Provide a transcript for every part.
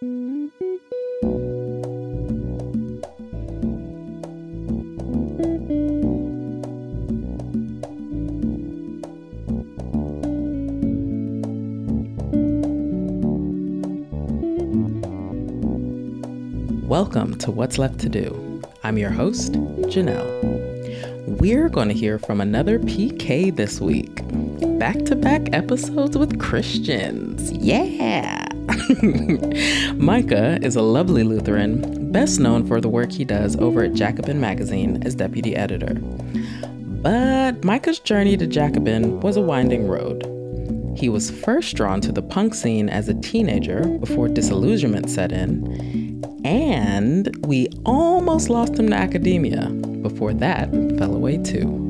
Welcome to What's Left to Do. I'm your host, Janelle. We're going to hear from another PK this week. Back to back episodes with Christians. Yeah! Micah is a lovely Lutheran, best known for the work he does over at Jacobin Magazine as deputy editor. But Micah's journey to Jacobin was a winding road. He was first drawn to the punk scene as a teenager before disillusionment set in, and we almost lost him to academia before that fell away too.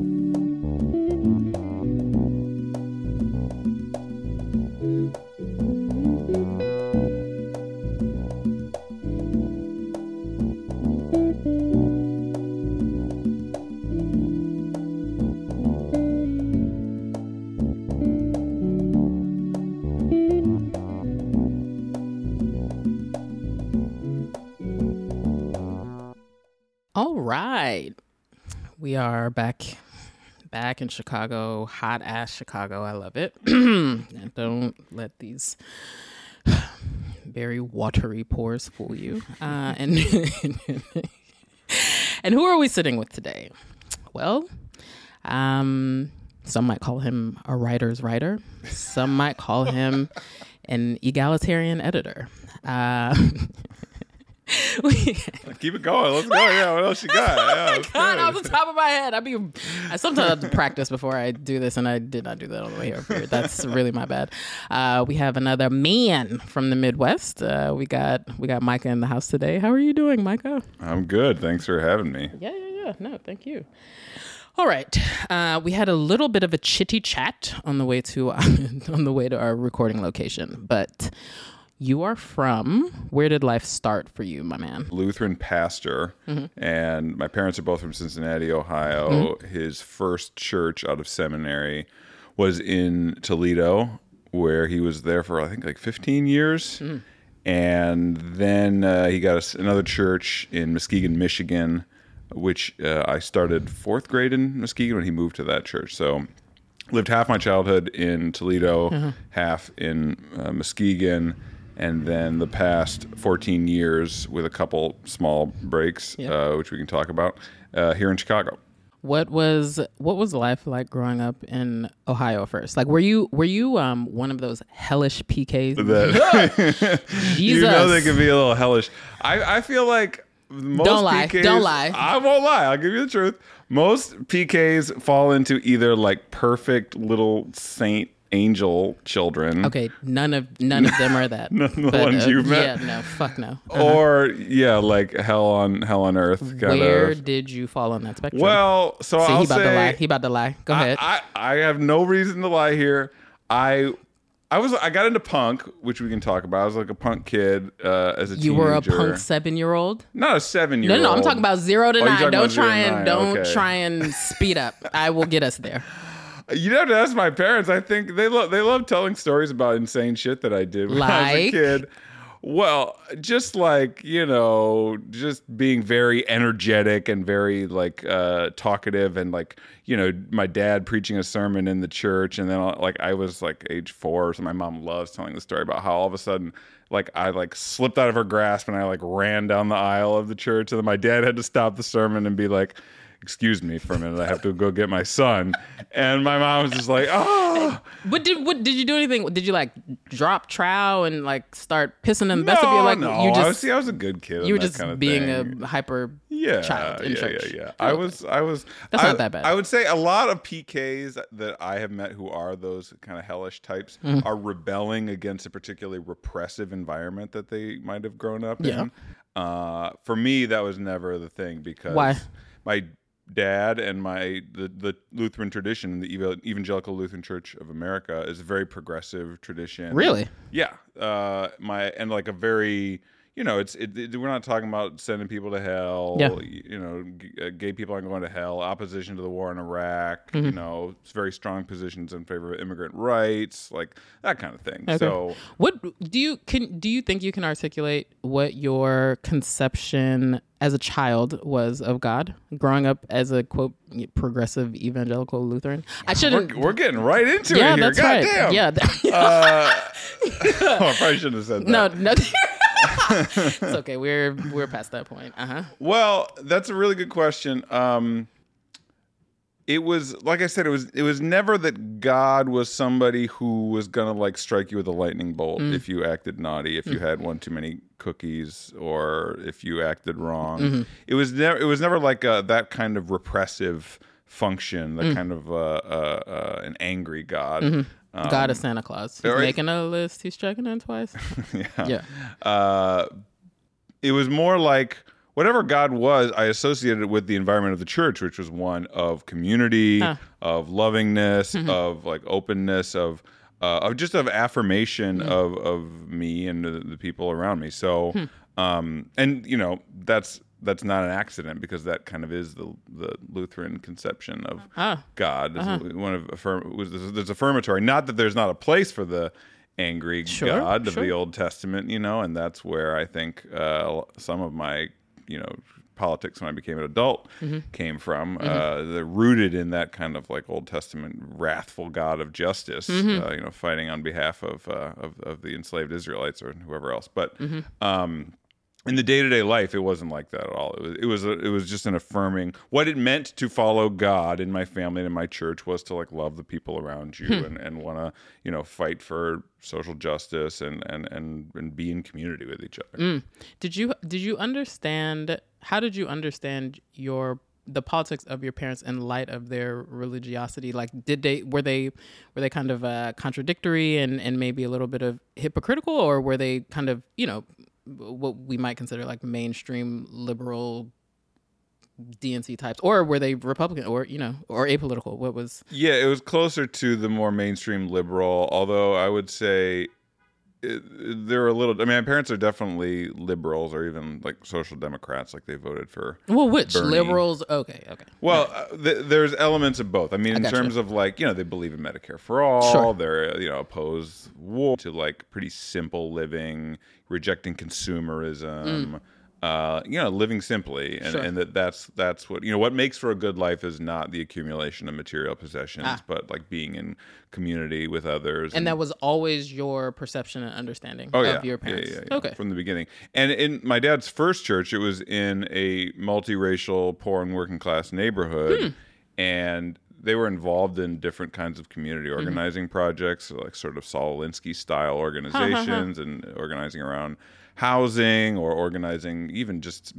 Are back back in Chicago, hot ass Chicago. I love it. don't let these very watery pores fool you. Uh, and and who are we sitting with today? Well, um, some might call him a writer's writer. Some might call him an egalitarian editor. Uh, Keep it going. Let's go. Yeah, what else you got? oh yeah, God, off the top of my head. I mean, I sometimes have to practice before I do this, and I did not do that on the way here. That's really my bad. Uh, we have another man from the Midwest. Uh, we got we got Micah in the house today. How are you doing, Micah? I'm good. Thanks for having me. Yeah, yeah, yeah. No, thank you. All right, uh, we had a little bit of a chitty chat on the way to on the way to our recording location, but you are from where did life start for you my man lutheran pastor mm-hmm. and my parents are both from cincinnati ohio mm-hmm. his first church out of seminary was in toledo where he was there for i think like 15 years mm. and then uh, he got a, another church in muskegon michigan which uh, i started fourth grade in muskegon when he moved to that church so lived half my childhood in toledo mm-hmm. half in uh, muskegon and then the past 14 years with a couple small breaks, yep. uh, which we can talk about uh, here in Chicago. What was what was life like growing up in Ohio first? Like, were you were you um, one of those hellish PKs? That, you know they can be a little hellish. I, I feel like most don't lie. PKs, don't lie. I won't lie. I'll give you the truth. Most PKs fall into either like perfect little saint angel children. Okay, none of none of them are that. none of the but, ones uh, you've met. Yeah, no, fuck no. Uh-huh. Or yeah, like hell on hell on earth. Where of. did you fall on that spectrum? Well, so See, I'll he about say, to lie. He about to lie. Go I, ahead. I, I have no reason to lie here. I I was I got into punk, which we can talk about. I was like a punk kid uh, as a you teenager. were a punk seven year old. Not a seven year old. No, no, I'm talking about zero to oh, nine. Don't try and don't okay. try and speed up. I will get us there. You have to ask my parents. I think they love they love telling stories about insane shit that I did when like? I was a kid. Well, just like, you know, just being very energetic and very like uh talkative and like, you know, my dad preaching a sermon in the church and then like I was like age 4 so my mom loves telling the story about how all of a sudden like I like slipped out of her grasp and I like ran down the aisle of the church and then my dad had to stop the sermon and be like excuse me for a minute, I have to go get my son. And my mom was just like, oh. But did what did you do anything? Did you like drop trow and like start pissing in the vestibule? Like no, you just I was, see, I was a good kid. You were just kind of being thing. a hyper yeah, child in yeah, church. Yeah, yeah, I was, I was. That's I, not that bad. I would say a lot of PKs that I have met who are those kind of hellish types mm-hmm. are rebelling against a particularly repressive environment that they might have grown up yeah. in. Uh, for me, that was never the thing because why my dad and my the, the Lutheran tradition, the Evangelical Lutheran Church of America, is a very progressive tradition. Really? Yeah. Uh, my and like a very you know, it's it, it- we're not talking about sending people to hell. Yeah. You know, g- uh, gay people aren't going to hell. Opposition to the war in Iraq. Mm-hmm. You know, it's very strong positions in favor of immigrant rights, like that kind of thing. Okay. So What do you can do you think you can articulate what your conception as a child was of God growing up as a quote progressive evangelical Lutheran? I should we're, we're getting right into Yeah, it here. that's God right. damn. Yeah. Uh, oh, I probably shouldn't have said that. no, no. it's okay. We're we're past that point. Uh huh. Well, that's a really good question. Um, it was like I said, it was it was never that God was somebody who was gonna like strike you with a lightning bolt Mm. if you acted naughty, if you had one too many cookies, or if you acted wrong. Mm-hmm. It was never it was never like uh that kind of repressive function, Mm. the kind of uh, uh, uh, an angry God. Um, God is Santa Claus. He's making a list. He's checking in twice. yeah. Yeah. uh, it was more like whatever God was, I associated it with the environment of the church, which was one of community, Huh. of lovingness, of like openness, of uh, of just of affirmation of of me and the, the people around me. So, um, and you know, that's that's not an accident because that kind of is the the Lutheran conception of Ah. God. It's One of affirm was there's affirmatory. Not that there's not a place for the angry Sure, God of sure. the Old Testament, you know, and that's where I think uh, some of my, you know, politics when I became an adult Mm-hmm. came from. Uh, they're rooted in that kind of like Old Testament wrathful God of justice, Mm-hmm. uh, you know, fighting on behalf of, uh, of of the enslaved Israelites or whoever else. But Mm-hmm. um, in the day to day life, it wasn't like that at all. It was it was, a, it was just an affirming what it meant to follow God in my family and in my church was to like love the people around you and, and want to you know fight for social justice and and and and be in community with each other. Did you did you understand how did you understand your the politics of your parents in light of their religiosity? Like did they were they were they kind of uh, contradictory and and maybe a little bit of hypocritical or were they kind of, you know, what we might consider like mainstream liberal DNC types or were they Republican or, you know, or apolitical? What was Yeah, it was closer to the more mainstream liberal, although I would say it, they're a little. I mean, my parents are definitely liberals or even like social democrats. Like they voted for well, which Bernie. liberals? Okay, okay. Well, uh, th- there's elements of both. I mean, in gotcha. terms of like, you know, they believe in Medicare for all. Sure. They're, you know, oppose war to like pretty simple living, rejecting consumerism. Uh, you know, living simply, and. Sure. and that that's that's what you know. What makes for a good life is not the accumulation of material possessions, but like being in community with others. Ah. And that was always your perception and understanding Oh of yeah, your parents. yeah, yeah, Okay. from the beginning. And in my dad's first church, it was in a multiracial, poor and working class neighborhood, Hmm. and they were involved in different kinds of community Mm-hmm. organizing projects, like sort of Saul Alinsky style organizations, and organizing around housing or organizing even just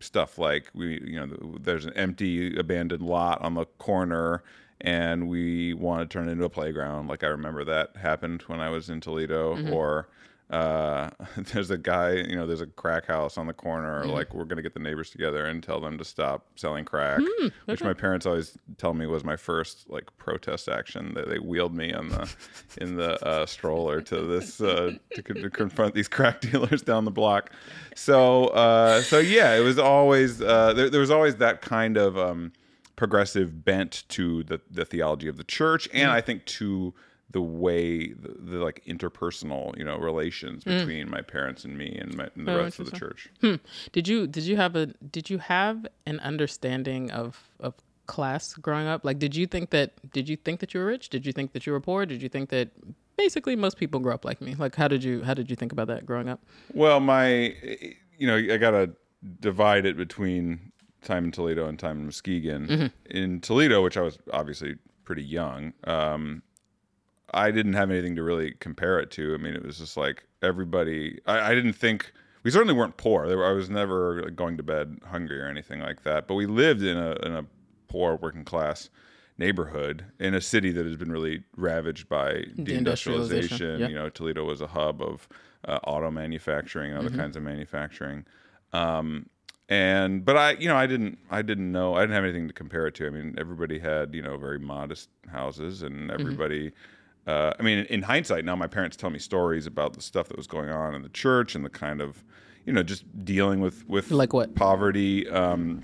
stuff like we, you know, there's an empty abandoned lot on the corner. And we want to turn it into a playground. Like I remember that happened when I was in Toledo, Mm-hmm. or uh, there's a guy, you know, there's a crack house on the corner. Mm-hmm. Like, we're going to get the neighbors together and tell them to stop selling crack, Hmm, which my parents always tell me was my first like protest action. That they wheeled me on the in the uh, stroller to this uh, to, to confront these crack dealers down the block. So, uh, so yeah, it was always uh, there, there was always that kind of um, progressive bent to the the theology of the church, and I think to the way the, the like interpersonal you know relations hmm. between my parents and me and, my, and the Oh, rest of the church hmm. Did you did you have a did you have an understanding of of class growing up? Like did you think that did you think that you were rich? Did you think that you were poor? Did you think that basically most people grow up like me? Like how did you how did you think about that growing up? well my you know i gotta divide it between time in toledo and time in muskegon mm-hmm. in toledo which i was obviously pretty young um, I didn't have anything to really compare it to. I mean, it was just like everybody. I, I didn't think we certainly weren't poor. Were- I was never going to bed hungry or anything like that. But we lived in a in a poor working class neighborhood in a city that has been really ravaged by Deindustrialization, yeah. You know, Toledo was a hub of uh, auto manufacturing and other Mm-hmm. kinds of manufacturing. Um, and but I, you know, I didn't, I didn't know, I didn't have anything to compare it to. I mean, everybody had, you know, very modest houses, and Mm-hmm. Uh, I mean, in hindsight, now my parents tell me stories about the stuff that was going on in the church and the kind of, you know, just dealing with with Like what? poverty. Um,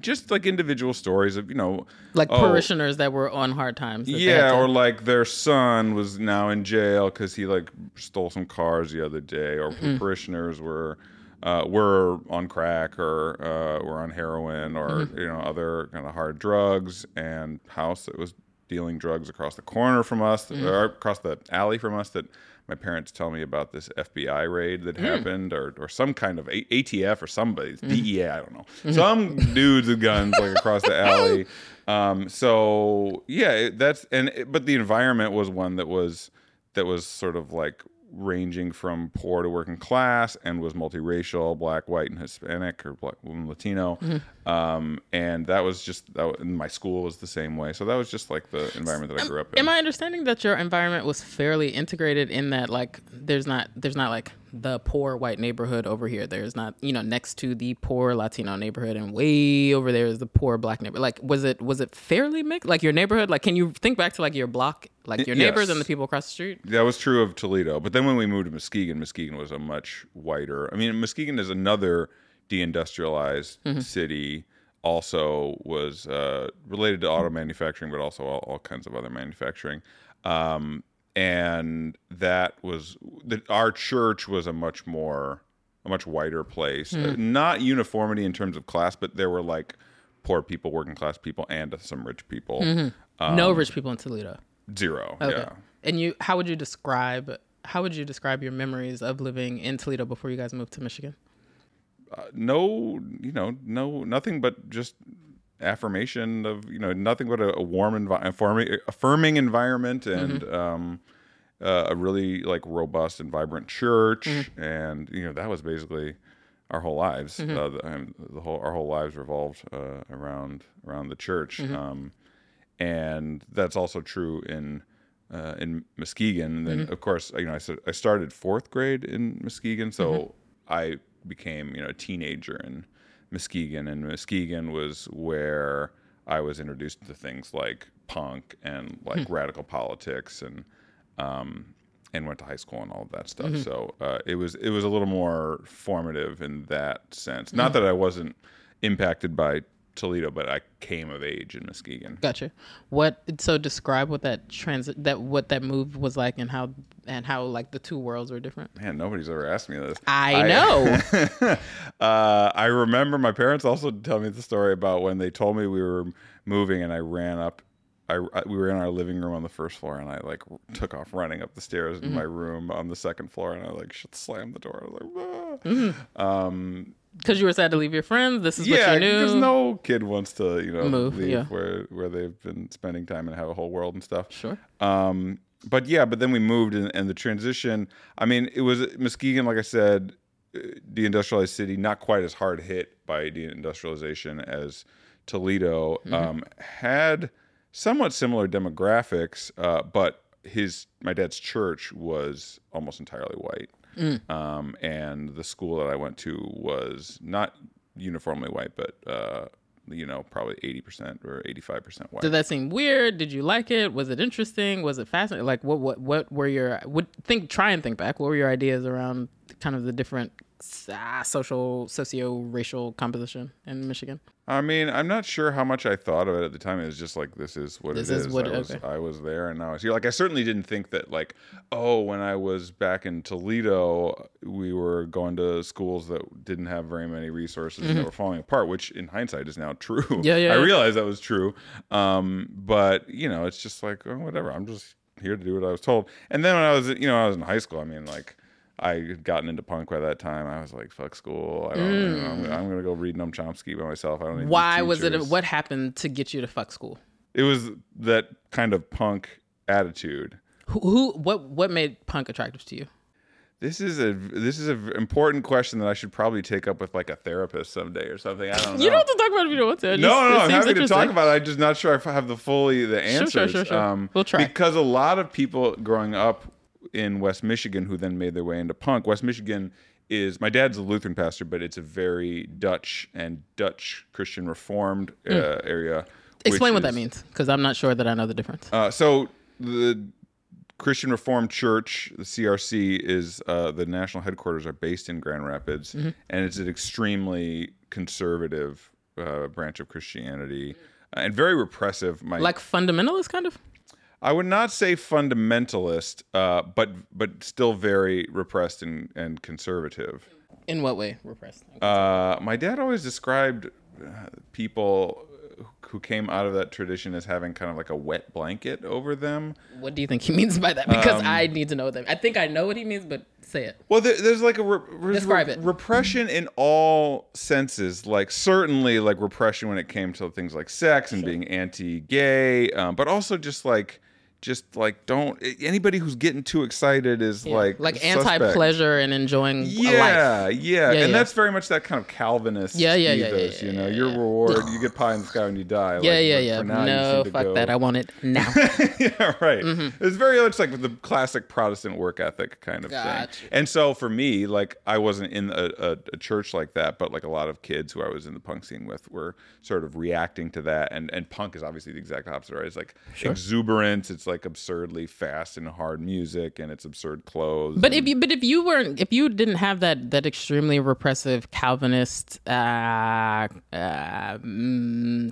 just like individual stories of you know, Like oh, parishioners that were on hard times. that they had yeah, or like their son was now in jail because he like stole some cars the other day, or Mm. parishioners were uh, were on crack or uh, were on heroin or Mm-hmm. you know other kind of hard drugs, and house that was dealing drugs across the corner from us Mm. or across the alley from us that. My parents tell me about this FBI raid that Mm. happened, or, or some kind of A- ATF or somebody, Mm-hmm. DEA, I don't know. Some dudes with guns like across the alley. Um, so yeah, that's and but the environment was one that was that was sort of like ranging from poor to working class and was multiracial, black, white, and Hispanic or black, Latino. Um, and that was just that, my school was the same way. So that was just like the environment that I grew up in. Am I understanding that your environment was fairly integrated in that like there's not there's not like the poor white neighborhood over here. There's not you know next to the poor Latino neighborhood and way over there is the poor black neighborhood. Like was it was it fairly mixed? Like your neighborhood? Like can you think back to like your block, like your neighbors yes. and the people across the street? That was true of Toledo. But then when we moved to Muskegon, Muskegon was a much whiter. I mean, Muskegon is another deindustrialized city. Also, was uh, related to auto manufacturing, but also all, all kinds of other manufacturing. Um, and that was that our church was a much more a much whiter place. Hmm. Uh, not uniformity in terms of class, but there were like poor people, working class people, and some rich people. Mm-hmm. no um, rich people in Toledo. Zero. Okay. Yeah. And you, how would you describe? How would you describe your memories of living in Toledo before you guys moved to Michigan? Uh, no, you know, no, nothing but just affirmation of, you know, nothing but a, a warm, envi- affirming, affirming environment and um, uh, a really like robust and vibrant church, and you know, that was basically our whole lives. Uh, the, um, the whole our whole lives revolved uh, around around the church, um, and that's also true in. Uh, in Muskegon, and then of course, you know, I, sta- I started fourth grade in Muskegon, so I became you know a teenager in Muskegon, and Muskegon was where I was introduced to things like punk and like radical politics and um, and went to high school and all of that stuff. So uh, it was it was a little more formative in that sense. Not that I wasn't impacted by Toledo, but I came of age in Muskegon. Gotcha. What so describe what that transit that what that move was like and how and how like the two worlds were different. Man, nobody's ever asked me this. I know. uh, I remember my parents also tell me the story about when they told me we were moving and I ran up. I, I- we were in our living room on the first floor and I like took off running up the stairs Mm-hmm. in my room on the second floor and I like slammed the door. I was like, ah. Mm-hmm. um, Because you were sad to leave your friends. This is yeah, what you because no kid wants to you know Move, leave yeah. where where they've been spending time and have a whole world and stuff. Sure. Um, but yeah, but then we moved and, and the transition. I mean, it was Muskegon, like I said, uh, deindustrialized city, not quite as hard hit by deindustrialization as Toledo. Um, had somewhat similar demographics, uh, but his my dad's church was almost entirely white. Um, and the school that I went to was not uniformly white, but uh, you know, probably eighty percent or eighty five percent white. Did that seem weird? Did you like it? Was it interesting? Was it fascinating? Like what what what were your would think try and think back. What were your ideas around kind of the different ah, social socio racial composition in Michigan? I mean, I'm not sure how much I thought of it at the time. It was just like this is what This it is is. what- I was okay. I was there and now I here. Like I certainly didn't think that like oh when I was back in Toledo we were going to schools that didn't have very many resources and that were falling apart, which in hindsight is now true. Mm-hmm. Yeah, yeah, I yeah. realized that was true. Um, but you know, it's just like oh, whatever. I'm just here to do what I was told. And then when I was you know I was in high school, I mean like. I had gotten into punk by that time. I was like, "Fuck school! I don't. you know, I'm, I'm gonna go read Noam Chomsky by myself. I don't need Mm. Why was it? teachers." What happened to get you to fuck school? It was that kind of punk attitude. Who, who what what made punk attractive to you? This is a this is an important question that I should probably take up with like a therapist someday or something. I don't know. You don't have to talk about it if you don't want to. It no, no, no. I'm happy to talk about it. I'm just not sure if I have the fully the sure, answers. sure, sure. Um, We'll try. because a lot of people growing up in West Michigan who then made their way into punk. West Michigan is my dad's a Lutheran pastor, but it's a very Dutch and Dutch Christian Reformed uh, area. Hmm. Explain what that is- means, because I'm not sure that I know the difference. Uh, so the Christian Reformed Church, the CRC, is uh, the national headquarters are based in Grand Rapids, Mm-hmm. and it's an extremely conservative uh, branch of Christianity and very repressive. My, Like fundamentalist, kind of. I would not say fundamentalist, uh, but but still very repressed and, and conservative. In what way repressed? Uh, my dad always described uh, people who came out of that tradition as having kind of like a wet blanket over them. What do you think he means by that? Because I need to know that. I think I know what he means, but say it. Well, there, there's like a re- re- Describe it. repression in all senses. Like certainly, like repression when it came to things like sex and being anti-gay, um, but also just like, just like don't anybody who's getting too excited is like like anti-pleasure and enjoying Yeah, life. yeah, Yeah, and yeah. that's very much that kind of Calvinist. Yeah, yeah, yeah, ethos, yeah, You know, yeah, your yeah. reward, you get pie in the sky when you die. Yeah, like, yeah, yeah. No, fuck go- that. I want it now. yeah, right. Mm-hmm. It's very much like the classic Protestant work ethic kind of Gotcha. thing. And so for me, like I wasn't in a, a, a church like that, but like a lot of kids who I was in the punk scene with were sort of reacting to that. And and punk is obviously the exact opposite, right? It's like exuberance. It's like absurdly fast and hard music, and it's absurd clothes. But and- if you but if you weren't if you didn't have that that extremely repressive Calvinist uh, uh,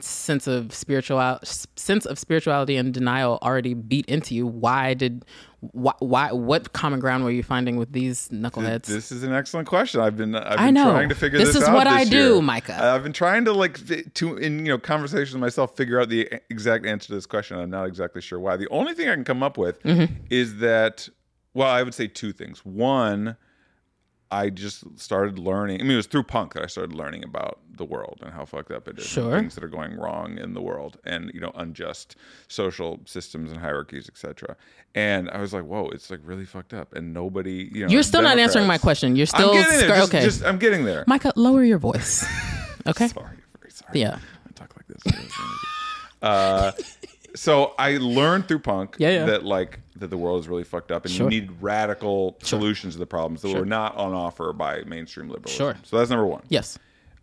sense of spiritual sense of spirituality and denial already beat into you, why did why, why what common ground were you finding with these knuckleheads? This is an excellent question. I've been I've been trying to figure This out. this, is what I do, year. Micah. I've been trying to like to in you know conversations with myself figure out the exact answer to this question. I'm not exactly sure why. The only thing I can come up with Mm-hmm. is that well, I would say two things. One, I just started learning. I mean, it was through punk that I started learning about the world and how fucked up it is, Sure. things that are going wrong in the world, and you know, unjust social systems and hierarchies, etc. And I was like, whoa, it's like really fucked up, and nobody, you know, You're still not answering my question. You're still I'm getting there. Just- okay. just- I'm getting there. Micah, lower your voice. Okay. Sorry, very sorry. Yeah. I talk like this. uh, so I learned through punk Yeah, yeah. that like that the world is really fucked up and Sure. you need radical solutions to the problems that Sure. were not on offer by mainstream liberalism. Sure. So that's number one. Yes.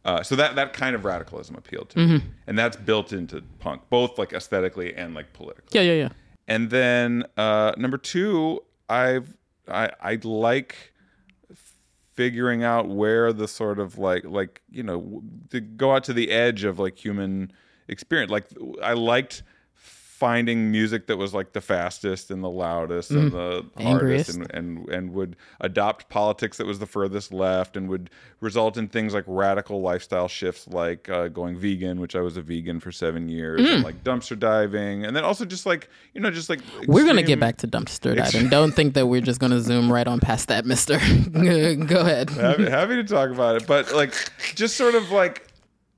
Uh, so that that kind of radicalism appealed to Mm-hmm. me, and that's built into punk, both like aesthetically and like politically. Yeah. Yeah. Yeah. And then uh, number two, I've I I like figuring out where the sort of like like you know to go out to the edge of like human experience. Like I liked finding music that was like the fastest and the loudest and the hardest and, and and would adopt politics that was the furthest left and would result in things like radical lifestyle shifts like uh, going vegan which i was a vegan for seven years and like dumpster diving and then also just like you know just like We're gonna get back to dumpster diving. Don't think that we're just gonna zoom right on past that, Mister. Go ahead. happy, happy to talk about it but like just sort of like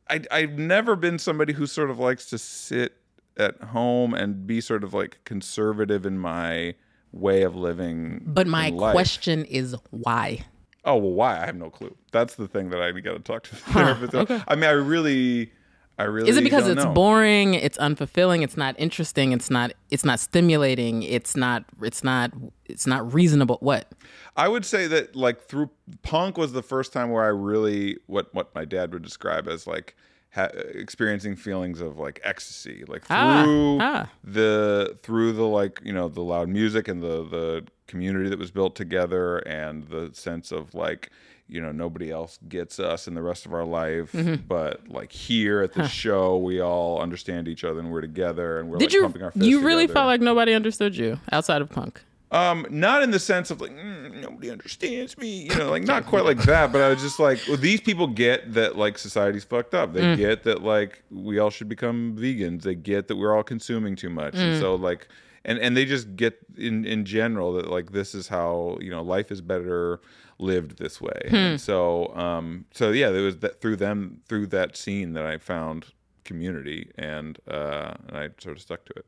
I, i've never been somebody who sort of likes to sit at home and be sort of like conservative in my way of living But my question is why? oh well why i have no clue that's the thing that i gotta talk to the therapist okay. i mean i really i really Is it because it's know. boring? It's unfulfilling. It's not interesting. It's not. It's not stimulating. It's not. It's not. It's not reasonable. What? I would say that like through punk was the first time where I really what what my dad would describe as like ha- experiencing feelings of like ecstasy, like Ah, through ah. the through the like you know the loud music and the the community that was built together and the sense of like you know nobody else gets us in the rest of our life Mm-hmm. but like here at the show we all understand each other and we're together and we're Did like you? pumping our fists You really together. felt like nobody understood you outside of punk. Um, not in the sense of like mm, nobody understands me, you know, like not quite like that. But I was just like, well, these people get that like society's fucked up. They Mm. get that like we all should become vegans. They get that we're all consuming too much, Mm. and so like, and and they just get in in general that like this is how you know life is better lived this way. Hmm. And so um, so yeah, there was that through them through that scene that I found community, and uh, and I sort of stuck to it.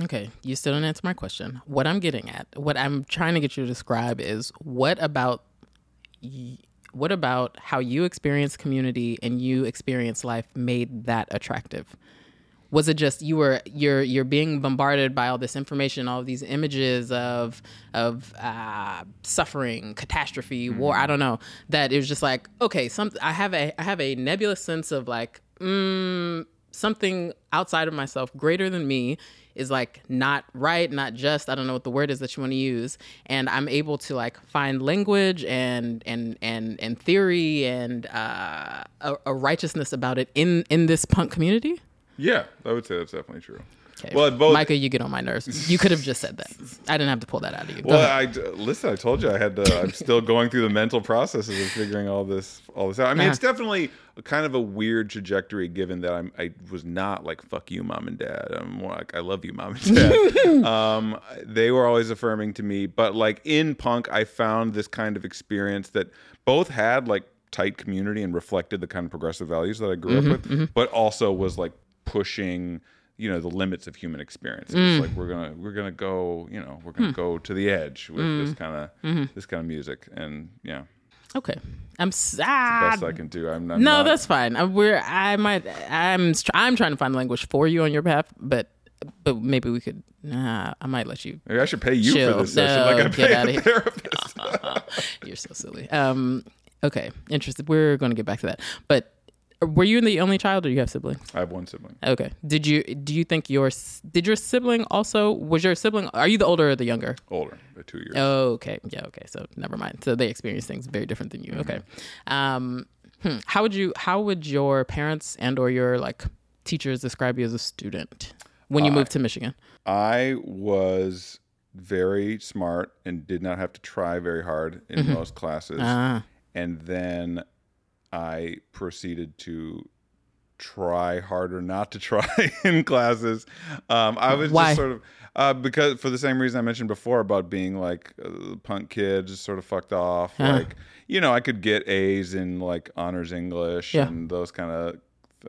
Okay, you still didn't answer my question. What I'm getting at, what I'm trying to get you to describe is what about what about how you experience community and you experience life made that attractive? Was it just you were you're you're being bombarded by all this information, all these images of of uh, suffering, catastrophe, war? I don't know. That it was just like okay, some I have a I have a nebulous sense of like mm, something outside of myself, greater than me, is like not right, not just. I don't know what the word is that you want to use, and I'm able to like find language and and and and theory and uh, a, a righteousness about it in in this punk community. Yeah, I would say that's definitely true. Okay. Well, both- Micah, you get on my nerves. You could have just said that. I didn't have to pull that out of you. Go Well, ahead. I listen. I told you I had to. I'm still going through the mental processes of figuring all this all this out. I mean, it's Uh-huh. definitely a kind of a weird trajectory, given that I'm I was not like fuck you, mom and dad. I'm more like I love you, mom and dad. um, they were always affirming to me, but like in punk, I found this kind of experience that both had like tight community and reflected the kind of progressive values that I grew Mm-hmm, up with, but also was like pushing you know the limits of human experience Mm. it's like we're gonna we're gonna go you know we're gonna Hmm. go to the edge with Mm. this kind of Mm-hmm. this kind of music and yeah okay. I'm sad. best i can do i'm, I'm No, not- that's fine. Uh, We're I might I'm I'm trying to find language for you on your behalf, but but maybe we could. Nah, I might let you. maybe i should pay you Chill. for this session No, like i get outta a here. therapist You're so silly. Um. Okay. Interested. We're going to get back to that. But were you the only child, or you have siblings? i have one sibling Okay. Did you do you think your did your sibling also was your sibling? Are you the older or the younger? older by two years Oh, okay. Yeah, okay. So never mind. So they experience things very different than you. Okay. Um hmm. how would you how would your parents and or your like teachers describe you as a student when you moved to Michigan? i was very smart and did not have to try very hard in most classes Ah. and then I proceeded to try harder not to try in classes. Um, I was Why? just sort of uh, because for the same reason I mentioned before about being like a punk kid, just sort of fucked off. Like you know, I could get A's in like honors English Yeah. and those kind of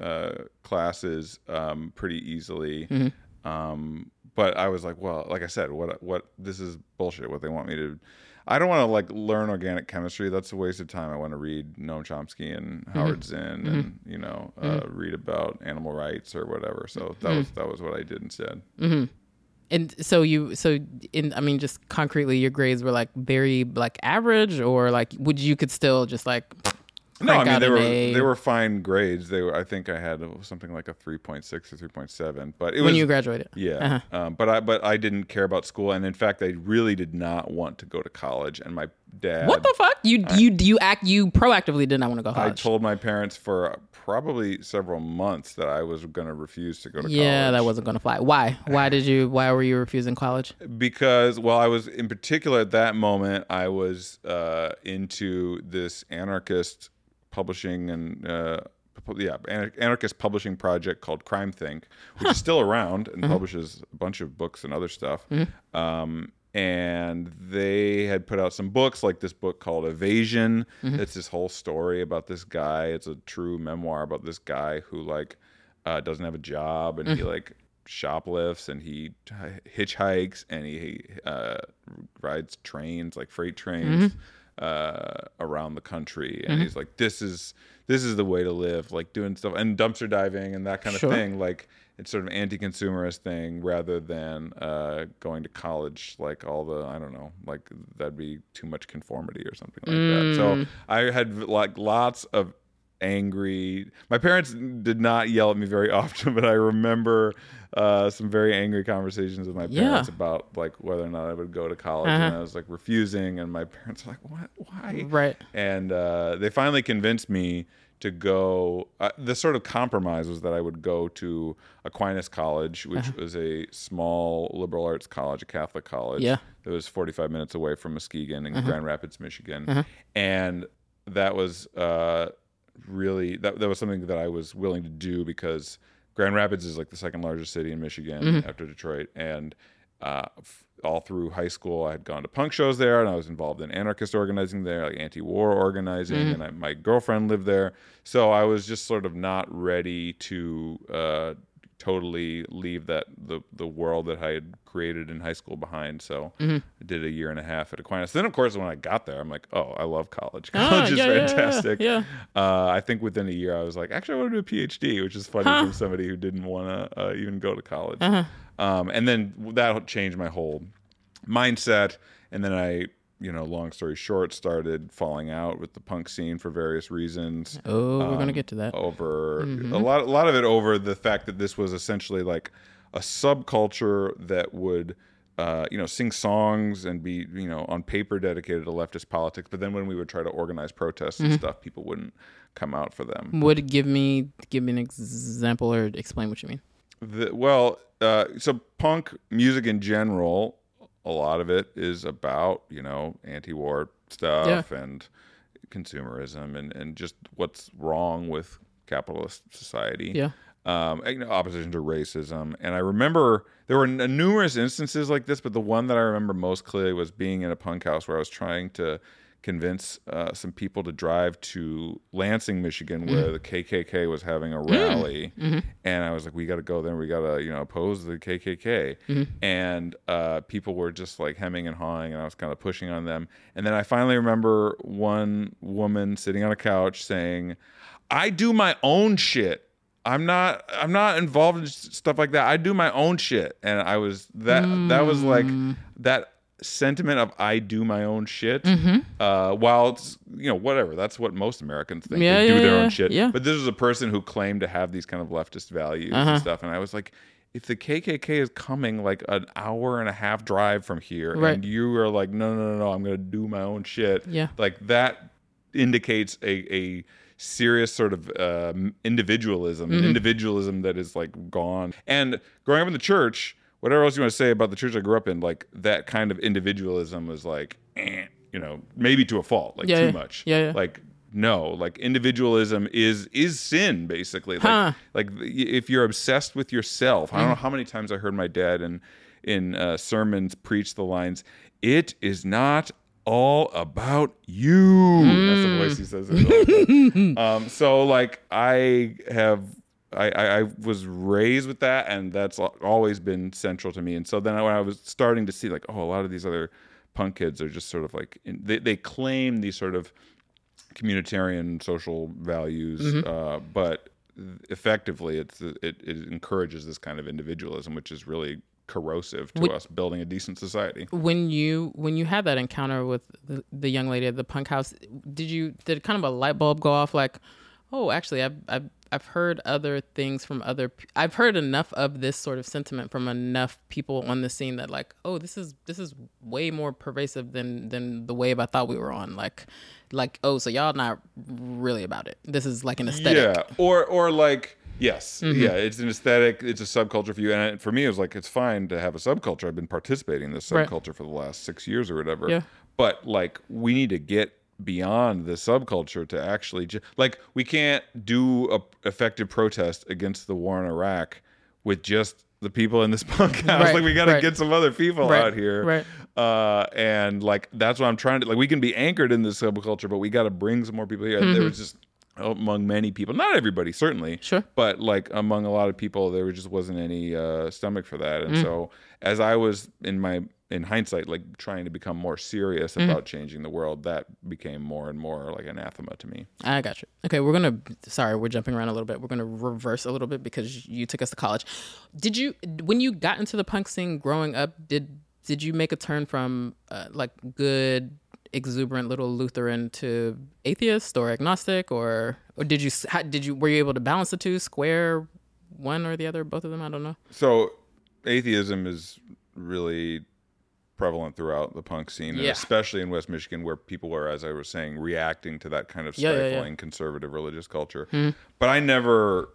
uh, classes um, pretty easily. Mm-hmm. Um, but I was like, well, like I said, what what this is bullshit. What they want me to. I don't want to like learn organic chemistry. That's a waste of time. I want to read Noam Chomsky and Mm-hmm. Howard Zinn and you know uh, read about animal rights or whatever. So that was Mm-hmm. that was what I did instead. And so you so in I mean just concretely your grades were like very like average or like would you could still just like No, I mean they were A they were fine grades. They were I think I had something like a three point six or three point seven, but it when was you graduated? yeah. Uh-huh. Um, but I but I didn't care about school, and in fact, I really did not want to go to college. And my dad, What the fuck? You you you act you proactively did not want to go to I told my parents for probably several months that I was going to refuse to go to yeah, college. Yeah, that wasn't going to fly. Why? Why did you? Why were you refusing college? because well i was in particular at that moment i was uh, into this anarchist publishing and uh, yeah anarchist publishing project called CrimethInc which is still around and publishes a bunch of books and other stuff um, and they had put out some books like this book called evasion. It's this whole story about this guy. It's a true memoir about this guy who like uh, doesn't have a job and he like shoplifts and he hitchhikes and he uh, rides trains like freight trains uh, around the country. And he's like this is this is the way to live like doing stuff and dumpster diving and that kind Sure. of thing. Like it's sort of anti-consumerist thing rather than uh, going to college like all the i don't know like that'd be too much conformity or something like that so i had like lots of angry my parents did not yell at me very often but i remember uh, some very angry conversations with my Yeah. parents about like whether or not i would go to college and Uh-huh. i was like refusing and my parents were like what why Right. and uh, they finally convinced me to go. Uh, the sort of compromise was that I would go to Aquinas College, which Uh-huh. was a small liberal arts college, a Catholic college. Yeah. Uh-huh. that was 45 minutes away from Muskegon in Grand Rapids, Michigan, and that was uh, really that that was something that I was willing to do because Grand Rapids is like the second largest city in Michigan Mm-hmm. after Detroit, and uh, f- all through high school, I had gone to punk shows there, and I was involved in anarchist organizing there, like anti-war organizing, Mm-hmm. and I, my girlfriend lived there, so I was just sort of not ready to uh, totally leave that the the world that I had created in high school behind. So Mm-hmm. I did a year and a half at Aquinas. Then, of course, when I got there, I'm like, oh, I love college. Ah, College is yeah, yeah, yeah, fantastic. yeah. Uh, I think within a year, I was like, actually, I want to do a PhD, which is funny from somebody who didn't want to uh, even go to college. Uh-huh. Um, and then that changed my whole mindset. And then I, you know, long story short, started falling out with the punk scene for various reasons. Oh, we're Um, gonna get to that. Over a lot, a lot of it over the fact that this was essentially like a subculture that would uh, you know, sing songs and be, you know, on paper dedicated to leftist politics. But then when we would try to organize protests and stuff, people wouldn't come out for them. Would give me give me an example or explain what you mean. The, well, uh, so punk music in general, a lot of it is about, you know, anti-war stuff and consumerism and, and just what's wrong with capitalist society. Yeah. um, you know, opposition to racism. And I remember there were n- numerous instances like this, but the one that I remember most clearly was being in a punk house where I was trying to convince uh, some people to drive to Lansing, Michigan, where the KKK was having a rally. And I was like, we got to go there. We got to, you know, oppose the KKK. And uh, people were just like hemming and hawing, and I was kind of pushing on them. And then I finally remember one woman sitting on a couch saying, I do my own shit. I'm not I'm not involved in stuff like that. I do my own shit. And I was that that was like Mm. that sentiment of I do my own shit. Mm-hmm. Uh, while it's you know whatever, that's what most Americans think. Yeah, they do yeah, their yeah, own shit. yeah. But this is a person who claimed to have these kind of leftist values Uh-huh. and stuff. And I was like, if the KKK is coming like an hour and a half drive from here, Right. and you are like, no, no, no, no, I'm gonna do my own shit. Yeah. Like that indicates a a serious sort of um, individualism, Mm-hmm. individualism that is like gone. And growing up in the church, whatever else you want to say about the church I grew up in, like that kind of individualism was like, eh, you know, maybe to a fault, like Yeah, too yeah. much. Yeah, yeah. Like no, like individualism is is sin basically. Like Huh. like if you're obsessed with yourself. I don't Mm. know how many times I heard my dad in in uh, sermons preach the lines, "It is not all about you." That's the voice he says. It all the time. um, so like I have. I, I, I was raised with that, and that's always been central to me. And so then when I was starting to see, like, oh, a lot of these other punk kids are just sort of like they they claim these sort of communitarian social values, Mm-hmm. uh, but effectively, it's it, it encourages this kind of individualism, which is really corrosive to Would- us building a decent society. When you when you had that encounter with the, the young lady at the punk house, did you did kind of a light bulb go off like, oh, actually, I've I've I've heard other things from other. I've heard enough of this sort of sentiment from enough people on the scene that like, oh, this is this is way more pervasive than than the wave I thought we were on. Like, like oh, so y'all not really about it. This is like an aesthetic. Yeah, or or like yes, Mm-hmm. yeah, it's an aesthetic, it's a subculture for you, and for me, it was like it's fine to have a subculture. I've been participating in this Right. subculture for the last six years or whatever. Yeah. but like we need to get beyond the subculture to actually ju- like we can't do a effective protest against the war in Iraq with just the people in this punk house. Right, like we got to right. get some other people Right, out here, right. uh, and like that's what I'm trying to like. We can be anchored in this subculture, but we got to bring some more people here. There was just among many people, not everybody, certainly, Mm-hmm. Sure. but like among a lot of people, there just wasn't any uh, stomach for that. Mm. And so, as I was in my in hindsight, like trying to become more serious Mm. about changing the world, that became more and more like anathema to me. I got you. Okay, we're gonna. Sorry, we're jumping around a little bit. We're gonna reverse a little bit because you took us to college. Did you, when you got into the punk scene growing up, did did you make a turn from uh, like good, exuberant little Lutheran to atheist or agnostic, or or did you how, did you were you able to balance the two, square one or the other, both of them? I don't know. So, atheism is really prevalent throughout the punk scene, and Yeah. especially in West Michigan, where people were, as I was saying, reacting to that kind of Yeah, yeah, yeah. stifling conservative religious culture. Hmm. But I never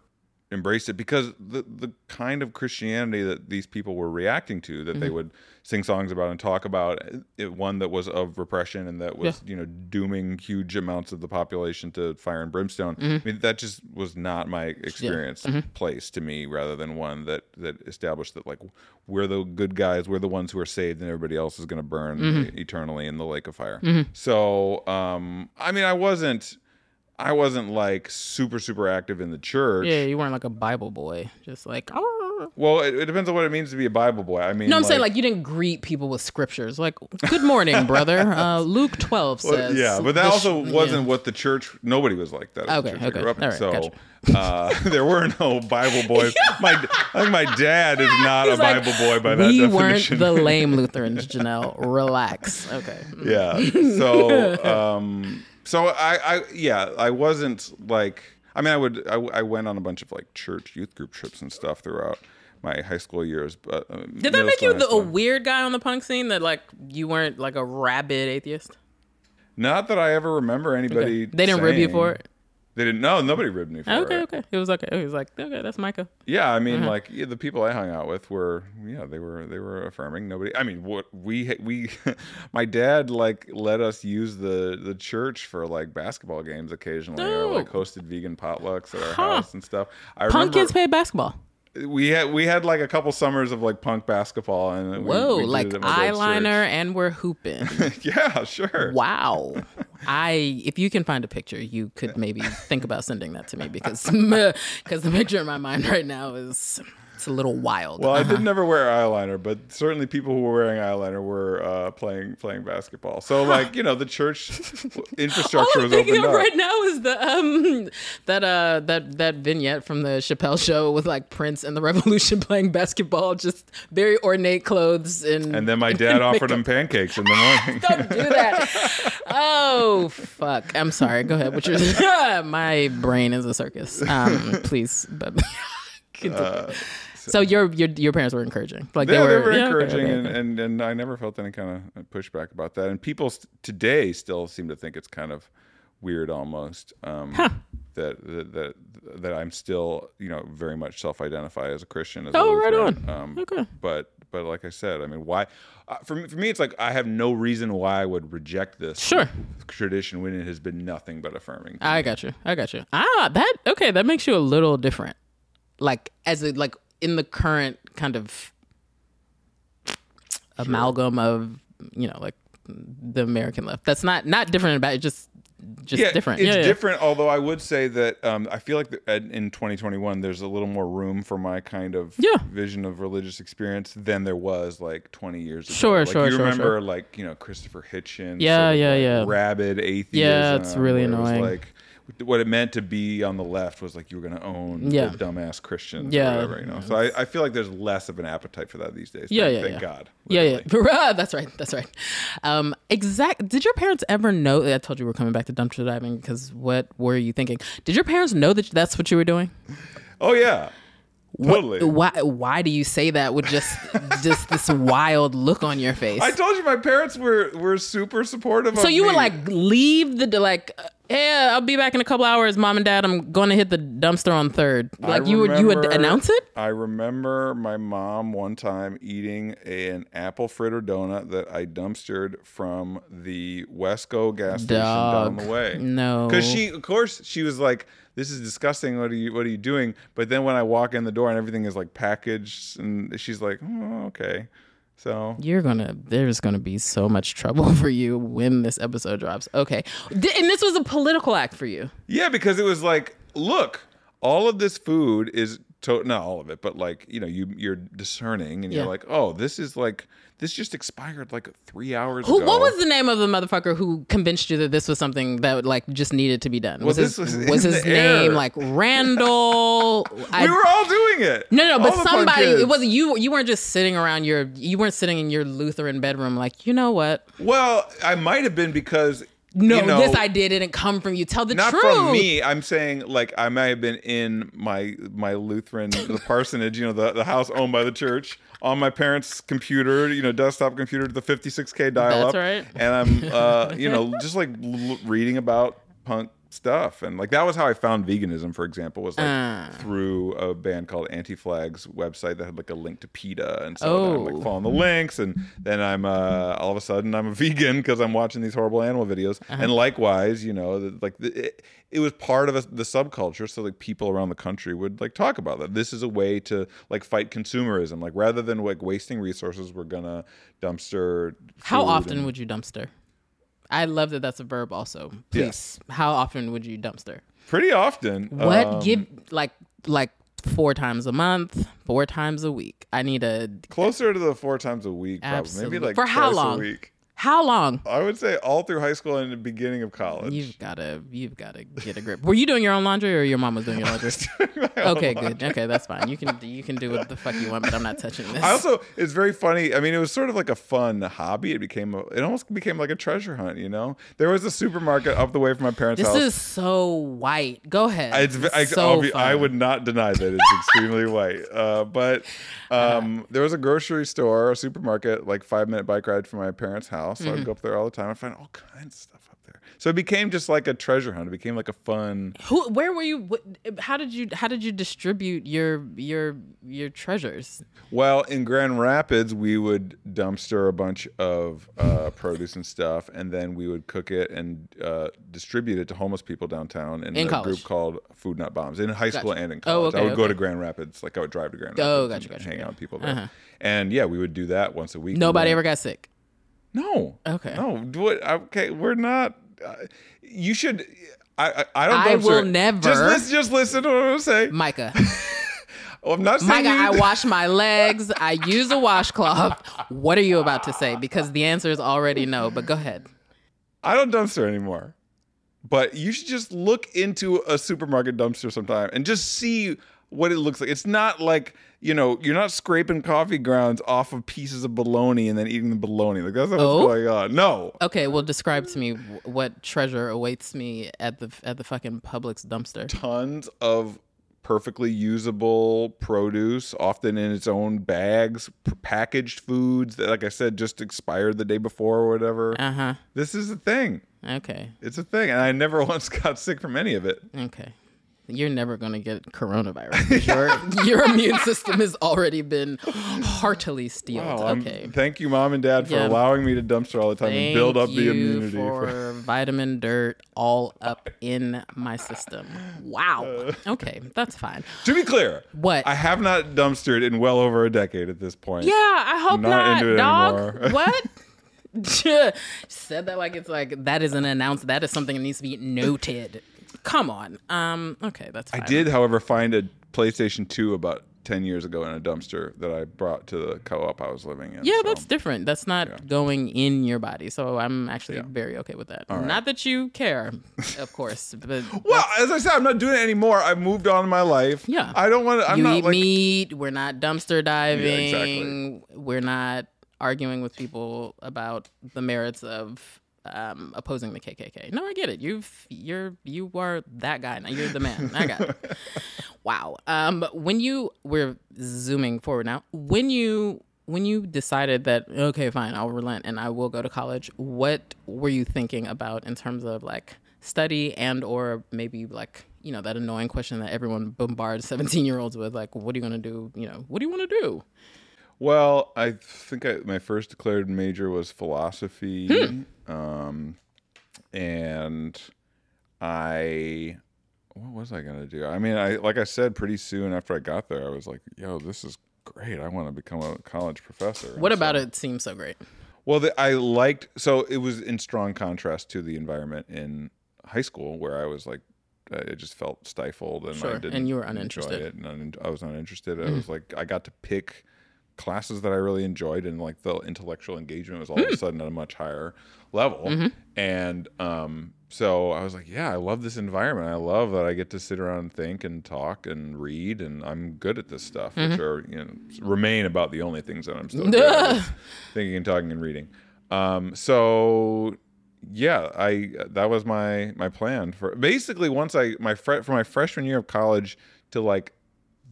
embraced it because the the kind of Christianity that these people were reacting to, that they Mm-hmm. would sing songs about and talk about, it, one that was of repression and that was you know dooming huge amounts of the population to fire and brimstone. Mm-hmm. I mean, that just was not my experience place to me, rather than one that that established that like we're the good guys, we're the ones who are saved, and everybody else is going to burn Mm-hmm. eternally in the lake of fire. So, um, I mean, I wasn't. I wasn't like super super active in the church. Yeah, you weren't like a Bible boy, just like. "Oh." Well, it, it depends on what it means to be a Bible boy. I mean, No, I'm saying like you didn't greet people with scriptures. Like, "Good morning, brother." Uh, Luke 12 Well, says. yeah, but that sh- also wasn't what the church. Nobody was like that. Okay, I okay, grew up in. right, so gotcha. uh, there were no Bible boys. My, I think my dad is not a like, Bible boy by that we definition. weren't the lame Lutherans, Janelle. Relax. Okay. yeah. So, um, so I, I, yeah, I wasn't like. I mean, I would. I, I went on a bunch of like church youth group trips and stuff throughout. my high school years. But uh, Did that make you the, a weird guy on the punk scene that like you weren't like a rabid atheist? Not that I ever remember anybody. They didn't rib you for it. They didn't. know. nobody ribbed me for Okay, it. okay. okay. It was okay. It was like okay, that's Micah. Yeah, I mean, Uh-huh. like yeah, the people I hung out with were, yeah, they were they were affirming. Nobody. I mean, what we we, my dad like let us use the the church for like basketball games occasionally, or like Oh. hosted vegan potlucks at our Huh. house and stuff. I Punk remember kids play basketball. We had we had like a couple summers of like punk basketball, and we, Whoa, we like it at my dad's eyeliner, and we're hooping. yeah, sure. wow. I if you can find a picture, you could maybe think about sending that to me because because the picture in my mind right now is it's a little wild. Well, I did never wear eyeliner, but certainly people who were wearing eyeliner were uh, playing playing basketball. So, like you know, the church All infrastructure I'm was thinking of up. right now is the um that uh that that vignette from the Chappelle show with like Prince and the Revolution playing basketball, just very ornate clothes and And then my dad offered him pancakes in the morning. Don't do that. Oh fuck! I'm sorry. Go ahead. What you're my brain is a circus. Um, please, but continue. So your your your parents were encouraging, like They, they, they were, were yeah, encouraging, okay, and, okay. and and I never felt any kind of pushback about that. And people st- today still seem to think it's kind of weird, almost um, that, that that that I'm still, you know, very much self-identify as a Christian. As a Oh, right on. Um, Okay. But but like I said, I mean, why? Uh, for me, for me, it's like I have no reason why I would reject this Sure. tradition when it has been nothing but affirming. I got you. I got you. Ah, that okay. That makes you a little different, like as a like in the current kind of amalgam of you know like the American left. That's not not different about it. Just just different. It's yeah, yeah. different. Although I would say that um, I feel like the, in 2021 there's a little more room for my kind of Yeah. vision of religious experience than there was like 20 years ago. Sure, like, sure, You sure, remember sure. like you know Christopher Hitchens. Yeah, yeah, like, yeah. Rabid atheism. Yeah, it's really where it annoying. like what it meant to be on the left was like you were going to own Yeah. the dumbass Christians. Yeah. or whatever, you know. So I, I feel like there's less of an appetite for that these days. Yeah, thank, yeah, thank yeah. God. Yeah, literally. yeah. that's right. That's right. Um, exact. Did your parents ever know? I told you we're coming back to dumpster diving because what were you thinking? Did your parents know that that's what you were doing? Oh yeah. Totally. Why? Why do you say that with just just this wild look on your face? I told you my parents were were super supportive. so of you would me. like leave the like. Yeah, I'll be back in a couple hours, mom and dad. I'm going to hit the dumpster on third. Like I you would, you would announce it. I remember my mom one time eating a, an apple fritter donut that I dumpstered from the Wesco gas station down the way. No. because she, of course, she was like, "This is disgusting. What are you, what are you doing?" But then when I walk in the door and everything is like packaged, and she's like, "Oh, okay." So You're gonna. There's gonna be so much trouble for you when this episode drops. Okay, and this was a political act for you. Yeah, because it was like, look, all of this food is to- not all of it, but like you know, you you're discerning and Yeah. you're like, oh, this is like this just expired like three hours Who? ago. What was the name of the motherfucker who convinced you that this was something that like just needed to be done? Was this his was was his name air. like Randall? I, we were all doing it. no, no, but All somebody. It wasn't you. You weren't just sitting around your. You weren't sitting in your Lutheran bedroom like you know what. Well, I might have been because No, you know, this idea didn't come from you. Tell the not truth. Not from me. I'm saying like I might have been in my my Lutheran the parsonage, you know, the, the house owned by the church, on my parents' computer, you know, desktop computer, the 56k dial up, right. and I'm uh, you know just like l- reading about punk stuff and like that was how I found veganism, for example, was like Ah. through a band called Anti Flag's website that had like a link to PETA, and so then I'm Oh. like following the links, and then I'm uh, all of a sudden I'm a vegan because I'm watching these horrible animal videos, Uh-huh. and likewise, you know, the, like the, it, it was part of a, the subculture, so like people around the country would like talk about that. This is a way to like fight consumerism, like rather than like wasting resources, we're gonna dumpster. How often and- would you dumpster? I love that that's a verb. Also, please. How often would you dumpster? Pretty often. What um, give like like four times a month, four times a week? I need a closer to the four times a week, probably maybe like For how long? a week. How long? I would say all through high school and the beginning of college. You've gotta, you've gotta get a grip. Were you doing your own laundry, or your mom was doing your laundry? okay, good. Okay, that's fine. You can, you can do what the fuck you want, but I'm not touching this. I also, it's very funny. I mean, it was sort of like a fun hobby. It became, a, it almost became like a treasure hunt. You know, there was a supermarket up the way from my parents' this house. is so white. Go ahead. It's, v- I, so be- I would not deny that it's extremely white. Uh, but um, there was a grocery store, a supermarket, like five minute bike ride from my parents' house. So I'd go up there all the time. I find all kinds of stuff up there. So it became just like a treasure hunt. It became like a fun. Who? Where were you? How did you? How did you distribute your your your treasures? Well, in Grand Rapids, we would dumpster a bunch of uh, produce and stuff, and then we would cook it and uh, distribute it to homeless people downtown in, In a college? group called Food Not Bombs in high school Gotcha. and in college. Oh, college. I okay, would go to Grand Rapids, like I would drive to Grand Oh, Rapids gotcha, and gotcha, hang out with people there. Uh-huh. And yeah, we would do that once a week. Nobody ever got sick. No. Okay. No. Do it. Okay, we're not. Uh, you should. I, I, I don't. I will never- Just listen. Just listen to what I'm gonna say. Micah, Oh, I'm not saying Micah, you- I wash my legs. I use a washcloth. What are you about to say? Because the answer is already no. But go ahead. I don't dumpster anymore. But you should just look into a supermarket dumpster sometime and just see what it looks like. It's not like, you know, you're not scraping coffee grounds off of pieces of bologna and then eating the bologna. Like that's not Oh? what's going on. No. Okay, well, describe to me what treasure awaits me at the at the fucking Publix dumpster. Tons of perfectly usable produce, often in its own bags, packaged foods that, like I said, just expired the day before or whatever. Uh huh. This is a thing. Okay. It's a thing. And I never once got sick from any of it. Okay. You're never going to get coronavirus. Your, your immune system has already been heartily steeled. Wow, I'm- okay. thank you, mom and dad, for Yeah. allowing me to dumpster all the time and build up Thank the immunity. for vitamin dirt all up in my system. Wow. Uh. Okay, that's fine. to be clear, What? I have not dumpstered in well over a decade at this point. Yeah, I hope Not not, dog. anymore. What? Said that like it's like that is an announcement. That is something that needs to be noted. Come on. Um. Okay, that's. I did, however, find a PlayStation 2 about 10 years ago in a dumpster that I brought to the co-op I was living in. Yeah, so- that's different. That's not going in your body. So I'm actually very okay with that. Not that you care, of course, but Well, as I said, I'm not doing it anymore. I've moved on in my life. Yeah. I don't want to. I'm you not eat like. meat. We're not dumpster diving. exactly. We're not arguing with people about the merits of um, opposing the KKK. No, I get it. You've you're you are that guy. Now you're the man. I got it. wow. Um, when you we're zooming forward now. When you when you decided that okay, fine, I'll relent and I will go to college. What were you thinking about in terms of like study and or maybe like you know that annoying question that everyone bombards 17 year olds with like what are you going to do you know what do you want to do Well, I think I, my first declared major was philosophy, Hmm. um, and I what was I gonna do? I mean, I like I said, pretty soon after I got there, I was like, "Yo, this is great! I want to become a college professor." what And about so- it seems so great Well, the, I liked so it was in strong contrast to the environment in high school where I was like. I just felt stifled, and I Sure, didn't and you were uninterested. it, and un- I was uninterested. Mm. I was like, I got to pick classes that I really enjoyed, and like the intellectual engagement was all Hmm. of a sudden at a much higher level. Mm-hmm. And um, so I was like, yeah, I love this environment. I love that I get to sit around and think and talk and read, and I'm good at this stuff, which Mm-hmm. are you know remain about the only things that I'm still thinking and talking and reading. Um, so yeah, I that was my my plan for basically once I my fre- from my freshman year of college to like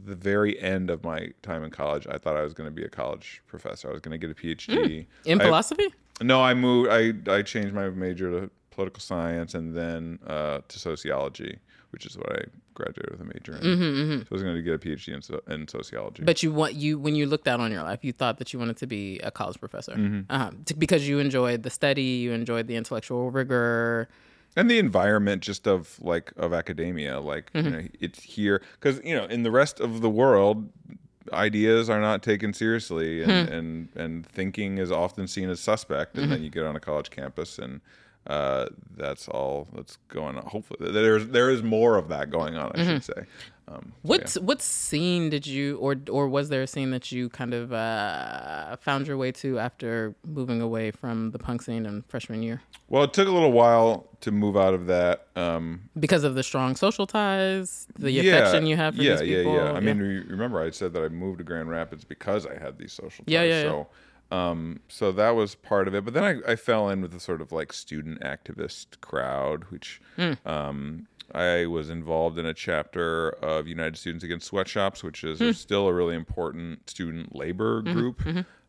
the very end of my time in college, I thought I was going to be a college professor. I was going to get a PhD. in I- philosophy no, I moved. I I changed my major to political science and then uh, to sociology, which is what I graduated with a major in. Mm-hmm, So I was going to get a PhD in, so, in sociology. but you want you when you looked out on your life you thought that you wanted to be a college professor Mm-hmm. uh-huh. Because you enjoyed the study you enjoyed the intellectual rigor and the environment just of like of academia like Mm-hmm. you know it's here because you know in the rest of the world ideas are not taken seriously and Hmm. and, and thinking is often seen as suspect and Mm-hmm. then you get on a college campus and uh, that's all that's going on. Hopefully, there's there is more of that going on. I should say. Um, so, What what scene did you or or was there a scene that you kind of uh, found your way to after moving away from the punk scene in freshman year Well, it took a little while to move out of that. Um, because of the strong social ties, the affection you have for yeah, these people? Yeah, yeah, I mean, re- remember I said that I moved to Grand Rapids because I had these social ties. Yeah, yeah, yeah. So, um, so that was part of it. But then I, I fell in with the sort of like student activist crowd, which Hmm. um, I was involved in a chapter of United Students Against Sweatshops, which is Hmm. still a really important student labor Mm-hmm, group.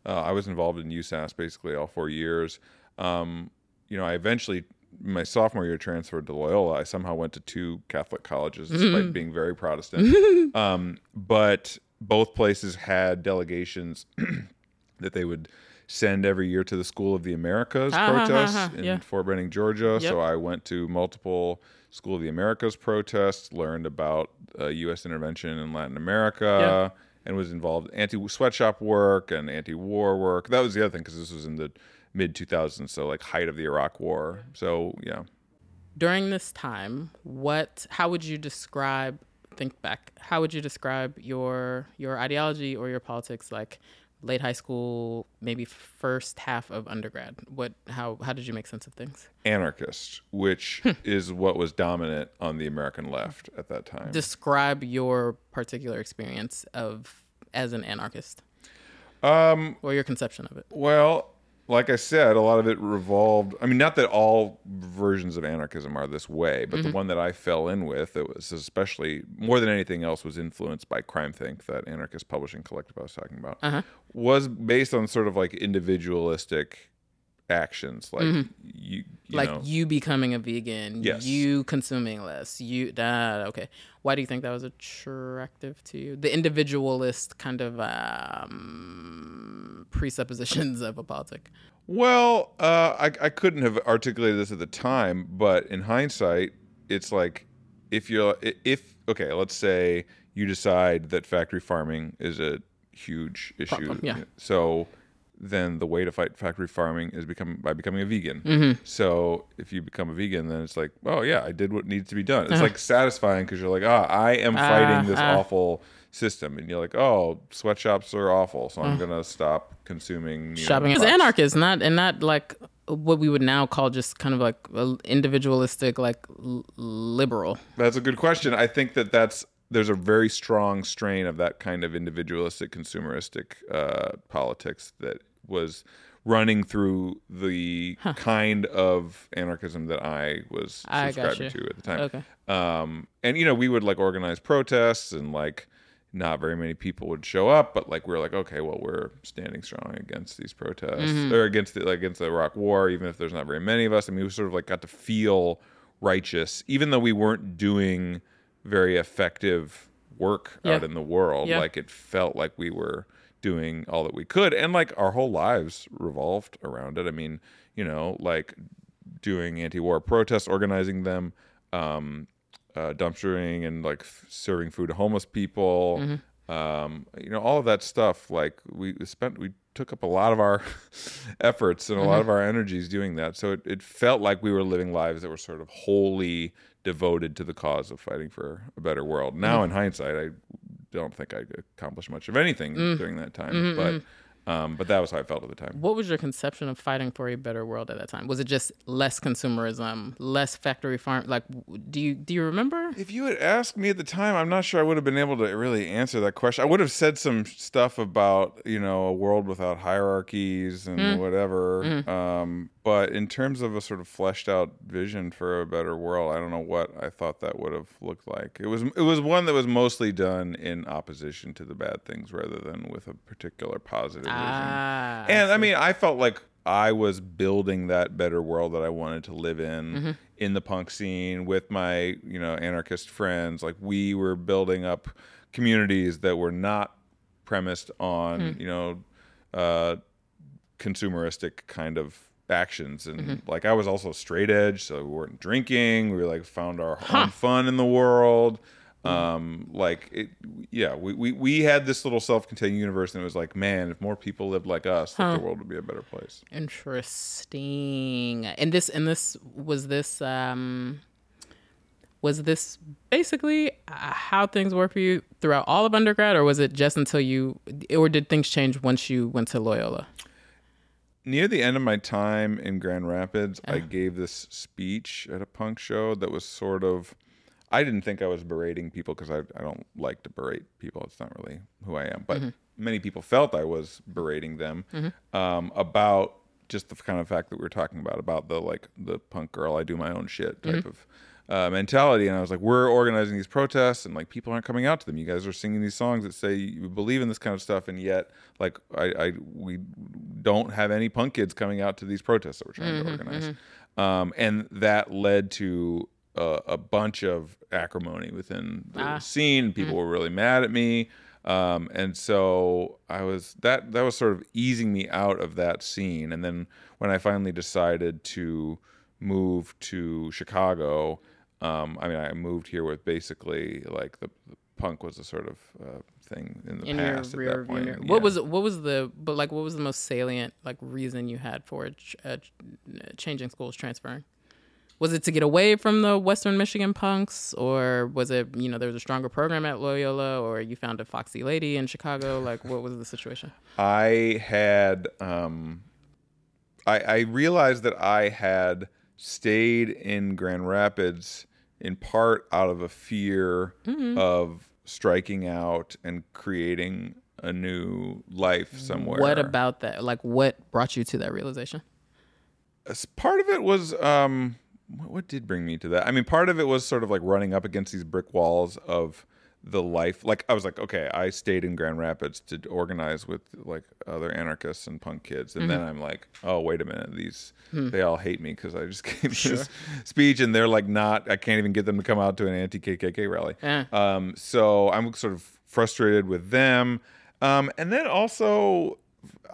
Uh, I was involved in USAS basically all four years. Um, you know, I eventually my sophomore year transferred to Loyola. I somehow went to two Catholic colleges despite being very Protestant. um, but both places had delegations that they would send every year to the School of the Americas Ah, protests in yeah. Fort Benning, Georgia. Yep. So I went to multiple School of the Americas protests, learned about uh, U.S. intervention in Latin America, and was involved in anti-sweatshop work and anti-war work. That was the other thing because this was in the mid 2000s, so like height of the Iraq War. So yeah. during this time what how would you describe think back how would you describe your your ideology or your politics like late high school maybe first half of undergrad. What how how did you make sense of things? Anarchist, which is what was dominant on the American left at that time. describe your particular experience of as an anarchist. Um, or your conception of it. well, like I said, a lot of it revolved. I mean, not that all versions of anarchism are this way, but the mm-hmm. one that I fell in with, it was especially more than anything else, was influenced by CrimethInc, that anarchist publishing collective I was talking about, uh-huh. was based on sort of like individualistic actions, like you, you like know, you becoming a vegan Yes. you consuming less you ah, okay why do you think that was attractive to you the individualist kind of um, presuppositions of a politic Well, uh, I, I couldn't have articulated this at the time, but in hindsight, it's like if you're if okay, let's say you decide that factory farming is a huge issue. Problem, yeah. So then the way to fight factory farming is become by becoming a vegan. Mm-hmm. So if you become a vegan, then it's like, oh yeah, I did what needs to be done. Uh-huh. It's like satisfying because you're like, ah, I am fighting this awful system, and you're like, oh, sweatshops are awful, so I'm gonna stop consuming Uh. shopping as products. anarchist not and not like what we would now call just kind of like individualistic like liberal That's a good question. I think that that's there's a very strong strain of that kind of individualistic, consumeristic uh, politics that was running through the kind of anarchism that I was I subscribing to at the time. Okay. Um, and you know, we would like organize protests and like not very many people would show up, but like we are like, okay, well, we're standing strong against these protests Mm-hmm. or against the like against the Iraq War, even if there's not very many of us. I mean, we sort of like got to feel righteous, even though we weren't doing very effective work out in the world. Yeah. Like it felt like we were doing all that we could, and like our whole lives revolved around it. I mean, you know, like doing anti-war protests, organizing them, um, uh, dumpstering and like f- serving food to homeless people. Um, you know, all of that stuff. Like we spent, we took up a lot of our efforts and a lot of our energies doing that. So it, it felt like we were living lives that were sort of wholly devoted to the cause of fighting for a better world. Now, in hindsight, I don't think I accomplished much of anything mm. during that time, mm-hmm, but. Mm-hmm. Um, but that was how I felt at the time. what was your conception of fighting for a better world at that time was it just less consumerism less factory farm like do you do you remember If you had asked me at the time, I'm not sure I would have been able to really answer that question. I would have said some stuff about, you know, a world without hierarchies and mm. whatever. Mm. Um, but in terms of a sort of fleshed out vision for a better world, I don't know what I thought that would have looked like. It was it was one that was mostly done in opposition to the bad things rather than with a particular positive vision. ah And I mean, I felt like I was building that better world that I wanted to live in Mm-hmm. in the punk scene with my, you know, anarchist friends. Like we were building up communities that were not premised on, Hmm. you know, uh, consumeristic kind of actions and Mm-hmm. like I was also straight edge so we weren't drinking we like found our own fun in the world Um, like it, yeah, we, we, we had this little self-contained universe, and it was like, man, if more people lived like us, like, the world would be a better place. Interesting. And this and this was this um was this basically uh, how things were for you throughout all of undergrad or was it just until you or did things change once you went to Loyola? Near the end of my time in Grand Rapids, I ah. gave this speech at a punk show that was sort of I didn't think I was berating people because I, I don't like to berate people. It's not really who I am. But mm-hmm. many people felt I was berating them mm-hmm. um, about just the kind of fact that we were talking about, about the like the punk girl, I do my own shit type mm-hmm. of uh, mentality. And I was like, we're organizing these protests and like people aren't coming out to them. You guys are singing these songs that say you believe in this kind of stuff. And yet like I, I we don't have any punk kids coming out to these protests that we're trying to organize. Um, and that led to a, a bunch of acrimony within the scene. People were really mad at me. Um, and so I was that that was sort of easing me out of that scene. And then when I finally decided to move to Chicago, um, I mean, I moved here with basically like the, the punk was a sort of uh, thing in the In your past at rear that point. mirror. Yeah. What was what was the but like what was the most salient like reason you had for ch- uh, changing schools transferring? Was it to get away from the Western Michigan punks, or was it you know there was a stronger program at Loyola, or you found a foxy lady in Chicago? Like what was the situation? I had um I I realized that I had stayed in Grand Rapids in part out of a fear Mm-hmm. of striking out and creating a new life somewhere. What about that? Like what brought you to that realization? As part of it was um what, what did bring me to that? I mean, part of it was sort of like running up against these brick walls of the life. Like I was like, okay, I stayed in Grand Rapids to organize with like other anarchists and punk kids, and then I'm like, oh wait a minute, these they all hate me because I just gave this speech, and they're like not. I can't even get them to come out to an anti KKK rally. Eh. Um, so I'm sort of frustrated with them, um, and then also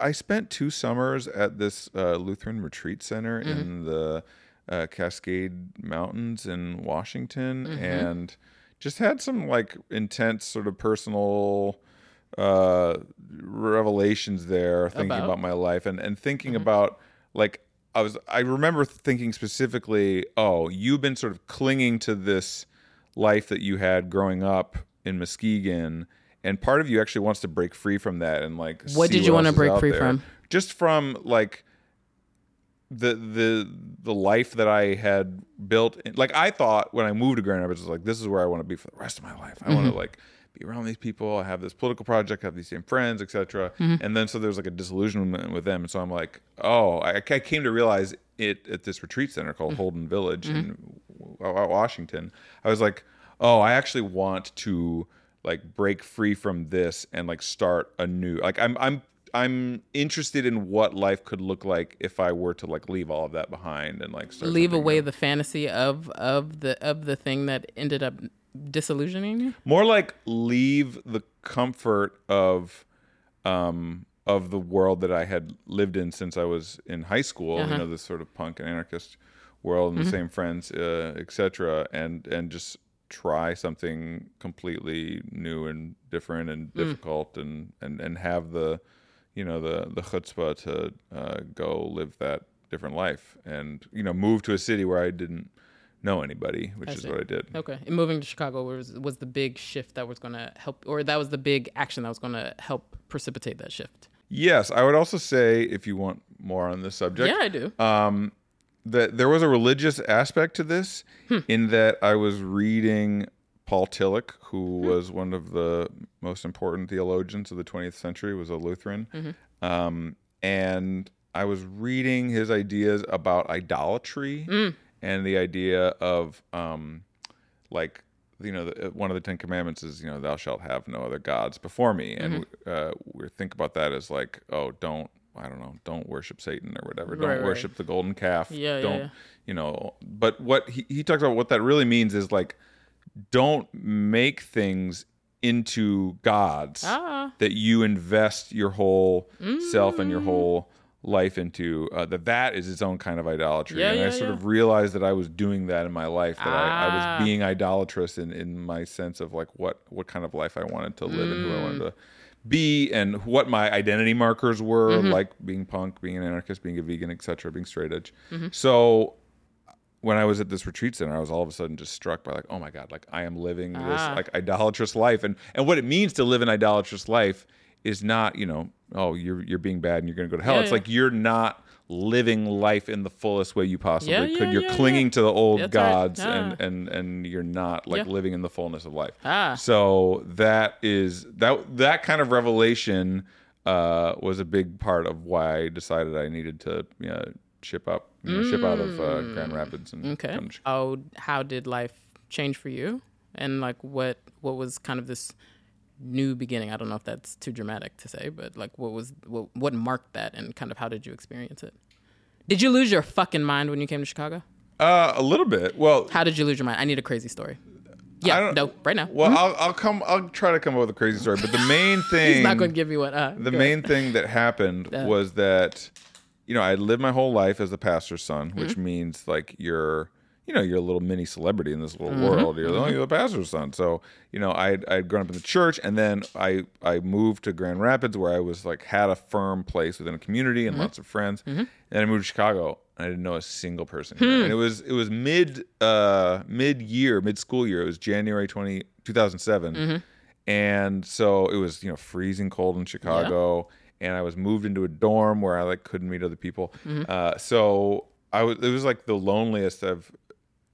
I spent two summers at this uh, Lutheran retreat center in the uh, Cascade Mountains in Washington, and just had some like intense sort of personal uh, revelations there, thinking About? about, my life and and thinking about like I was. I remember thinking specifically, oh, you've been sort of clinging to this life that you had growing up in Muskegon. And part of you actually wants to break free from that and like. What did you wanna break free there. from? Just from like the the the life that I had built. Like I thought when I moved to Grand Rapids, was like this is where I want to be for the rest of my life. I want to mm-hmm. like be around these people. I have this political project. I have these same friends, etc. Mm-hmm. And then so there's like a disillusionment with them. And so I'm like, oh, I, I came to realize it at this retreat center called mm-hmm. Holden Village in Wa- Washington. I was like, oh, I actually want to like break free from this and like start a new. Like I'm I'm I'm interested in what life could look like if I were to like leave all of that behind and like start Leave away new. the fantasy of of the of the thing that ended up disillusioning you. more like leave the comfort of um of the world that I had lived in since I was in high school, Uh-huh. you know, this sort of punk and anarchist world and the same friends, uh, etc. and and just try something completely new and different and difficult and and and have the you know the the chutzpah to uh, go live that different life and you know move to a city where I didn't know anybody, which is see. what I did. Okay, and moving to Chicago was was the big shift that was going to help, or that was the big action that was going to help precipitate that shift. Yes, I would also say if you want more on this subject, Yeah, I do. um, that there was a religious aspect to this, Hmm. in that I was reading Paul Tillich, who Hmm. was one of the most important theologians of the 20th century, was a Lutheran, Mm-hmm. um, and I was reading his ideas about idolatry Hmm. and the idea of um, like you know the, one of the Ten Commandments is you know thou shalt have no other gods before me, and Mm-hmm. uh, we think about that as like oh don't I don't know don't worship Satan or whatever, don't Right, right. worship the golden calf, Yeah, yeah, don't yeah. you know. But what he he talks about what that really means is like don't make things into gods Ah. that you invest your whole self and your whole life into uh, that that is its own kind of idolatry Yeah, and yeah, i sort yeah. of realized that i was doing that in my life that I, I Ah. was being idolatrous in, in my sense of like what what kind of life i wanted to live and who i wanted Mm. to be and what my identity markers were Mm-hmm. like being punk being an anarchist being a vegan etc being straight edge Mm-hmm. so when I was at this retreat center, I was all of a sudden just struck by like, oh my god, like I am living this Ah. like idolatrous life, and and what it means to live an idolatrous life is not you know oh you're you're being bad and you're going to go to hell. Yeah, it's yeah. like you're not living life in the fullest way you possibly Yeah, could. you're clinging to the old That's right. gods Ah. and and and you're not like living in the fullness of life. Ah. So that is that that kind of revelation uh, was a big part of why I decided I needed to you know, ship up you know, ship out of uh, Grand Rapids and Mm. Okay. to Chicago. How how did life change for you? And like what what was kind of this new beginning? I don't know if that's too dramatic to say, but like what was what what marked that and kind of how did you experience it? Did you lose your fucking mind when you came to Chicago? Uh, a little bit. Well, How did you lose your mind? I need a crazy story. Yeah, no, right now. Well, I'll, I'll come. I'll try to come up with a crazy story. But the main thing, He's not going to give you one. Uh, the main thing that happened was that, you know, I lived my whole life as the pastor's son, which Mm-hmm. means like you're, you know, you're a little mini celebrity in this little Mm-hmm. world. You're, you're the pastor's son. So, you know, I I'd grown up in the church, and then I I moved to Grand Rapids where I was like had a firm place within a community Mm-hmm. and lots of friends. And then I moved to Chicago. And I didn't know a single person Hmm. And it was it was mid uh mid year, mid school year. It was January 20, 2007. Mm-hmm. And so it was, you know, freezing cold in Chicago. And I was moved into a dorm where I like couldn't meet other people. Mm-hmm. Uh, so I was it was like the loneliest I've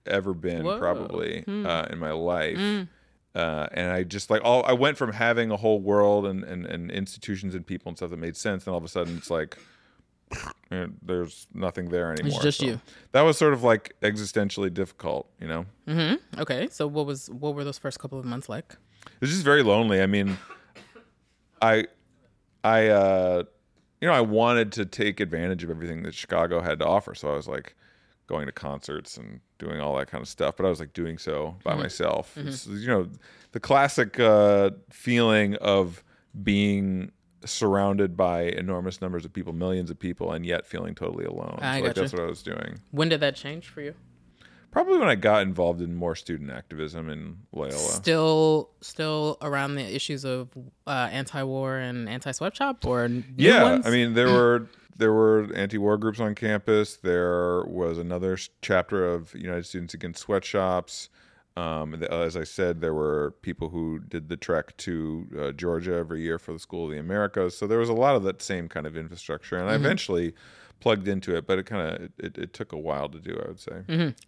ever been Whoa. Probably uh, in my life. Uh, and I just like all I went from having a whole world and, and, and institutions and people and stuff that made sense, and all of a sudden it's like eh, there's nothing there anymore. just So you. That was sort of like existentially difficult, you know. Mm-hmm. Okay, so what was what were those first couple of months like? It was just very lonely. I mean, I, I, uh, you know, I wanted to take advantage of everything that Chicago had to offer. So I was like going to concerts and doing all that kind of stuff. But I was like doing so by myself. It's, you know, the classic uh, feeling of being surrounded by enormous numbers of people, millions of people, and yet feeling totally alone. I so like, gotcha. that's what I was doing. When did that change for you? Probably when I got involved in more student activism in Loyola. Still, still around the issues of uh, anti-war and anti-sweatshop, or new yeah ones? i mean there were there were anti-war groups on campus. There was another chapter of united students against sweatshops. Um, as i said there were people who did the trek to uh, georgia every year for the school of the americas. So there was a lot of that same kind of infrastructure. And i eventually plugged into it but it kind of it, it took a while to do i would say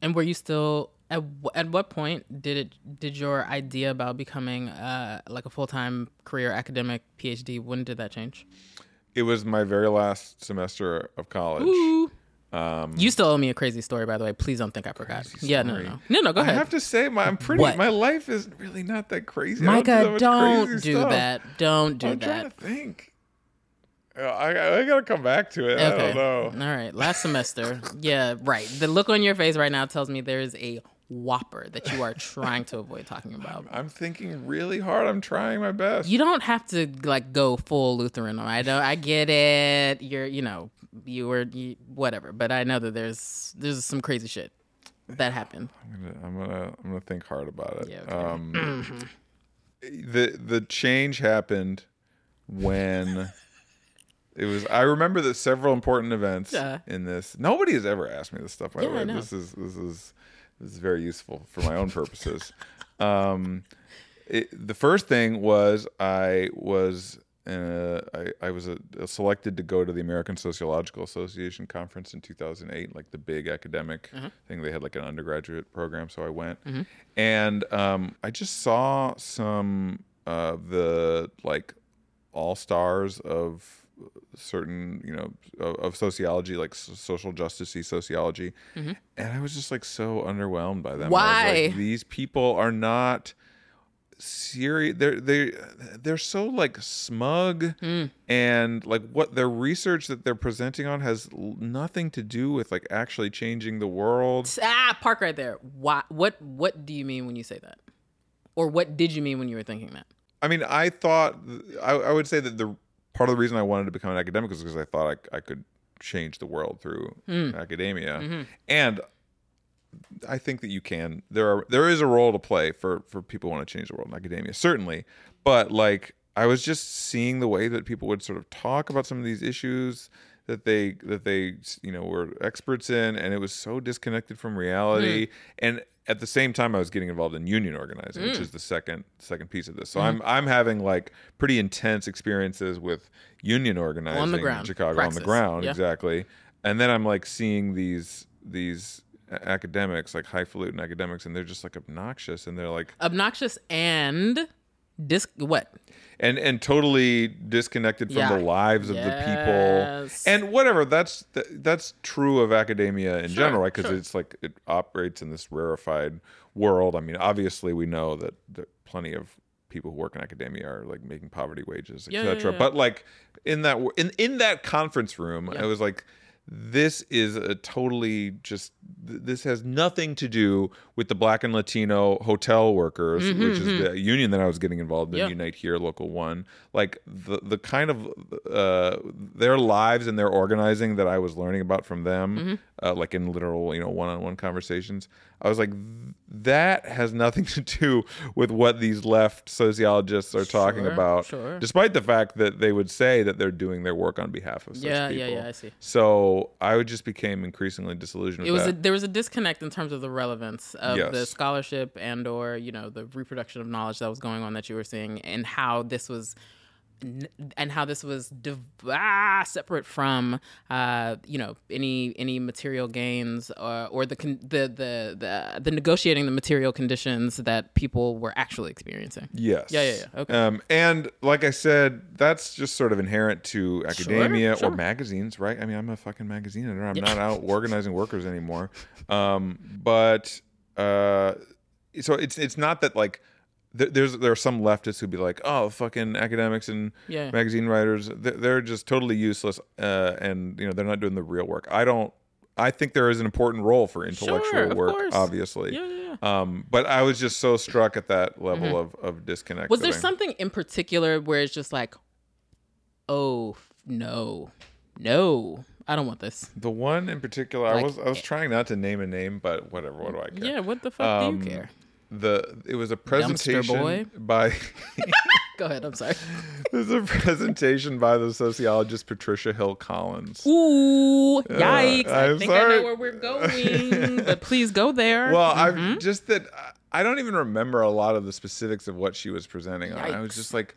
And were you still at at what point did it did your idea about becoming uh, like a full time career academic PhD? When did that change? it was my very last semester of college you still owe me a crazy story, by the way. Please don't think I forgot. Yeah, no, no, no, no, Go ahead. I have to say, my, I'm pretty. What? My life is really not that crazy. I don't do that don't do stuff. that. Don't do I'm trying to think. I, I gotta come back to it. I Okay. don't know. All right. Last semester. yeah, right. The look on your face right now tells me there is a whopper that you are trying to avoid talking about. I'm thinking really hard. I'm trying my best. You don't have to like go full Lutheran. I know. I get it. You're, you know, you were you, whatever. But I know that there's there's some crazy shit that happened. I'm gonna, I'm gonna, I'm gonna think hard about it. Yeah, okay. Um, the the change happened when it was. I remember that several important events Yeah. in this. Nobody has ever asked me this stuff. By the way, this is this is this is very useful for my own purposes. um, it, the first thing was I was uh, I, I was uh selected to go to the American Sociological Association conference in 2008, like the big academic thing. They had like an undergraduate program, so I went, and um, I just saw some of the like all stars of certain you know of, of sociology like social justice sociology and i was just like so underwhelmed by them was like, Why? these people are not serious they're they they're so like smug Hmm. and like what their research that they're presenting on has nothing to do with like actually changing the world Ah, park right there. Why? What? What do you mean when you say that? Or what did you mean when you were thinking that? I mean, I thought I, I would say that the part of the reason I wanted to become an academic was because I thought I, I could change the world through Hmm. academia, Mm-hmm. and I think that you can. There are there is a role to play for for people who want to change the world in academia, certainly. But like I was just seeing the way that people would sort of talk about some of these issues that they that they you know were experts in, and it was so disconnected from reality. Hmm. And at the same time, I was getting involved in union organizing, which hmm. is the second second piece of this. So hmm. I'm I'm having like pretty intense experiences with union organizing in ground. Chicago Praxis. on the ground, Yeah. exactly. And then I'm like seeing these these academics, like highfalutin academics, and they're just like obnoxious, and they're like Obnoxious and dis what? and and totally disconnected from Yeah. the lives of Yes. the people and whatever that's that's true of academia in general right because sure. it's like it operates in this rarefied world i mean obviously we know that, that plenty of people who work in academia are like making poverty wages etc yeah, yeah. but like in that in in that conference room Yeah. i was like this is a totally just this has nothing to do with the black and latino hotel workers which is the union that i was getting involved in Mm-hmm, unite here local one. Like the the kind of uh their lives and their organizing that i was learning about from them Mm-hmm. uh, like in literal you know one-on-one conversations i was like that has nothing to do with what these left sociologists are talking Sure, about sure. despite the fact that they would say that they're doing their work on behalf of such Yeah, people yeah, yeah, I see. so i would just became increasingly disillusioned with It was a, there was a disconnect in terms of the relevance of the scholarship and or you know the reproduction of knowledge that was going on that you were seeing and how this was and how this was div- ah, separate from uh, you know any any material gains or, or the, con- the the the the negotiating the material conditions that people were actually experiencing. Yes. Yeah, yeah, yeah. Okay. Um, and like I said, that's just sort of inherent to academia sure. or magazines, right? I mean, I'm a fucking magazine editor. I'm not out organizing workers anymore. Um, but uh, so it's it's not that like th- there's there are some leftists who'd be like, oh, fucking academics and Yeah. magazine writers, they're, they're just totally useless, uh, and you know they're not doing the real work. I don't. I think there is an important role for intellectual Sure, work, course. obviously. Yeah, yeah, yeah. Um, but I was just so struck at that level of, of disconnect. Mm-hmm. Was there I- something in particular where it's just like, oh no, no, I don't want this. The one in particular, I was I was trying not to name a name, but whatever. What do I care? Yeah, what the fuck Um, do you care? The it was a presentation by Go ahead. I'm sorry. was a presentation by the sociologist Patricia Hill Collins. Ooh, yikes! I I'm think I sorry. know where we're going, but please go there. Well, Mm-hmm. I've just that I don't even remember a lot of the specifics of what she was presenting on. I was just like,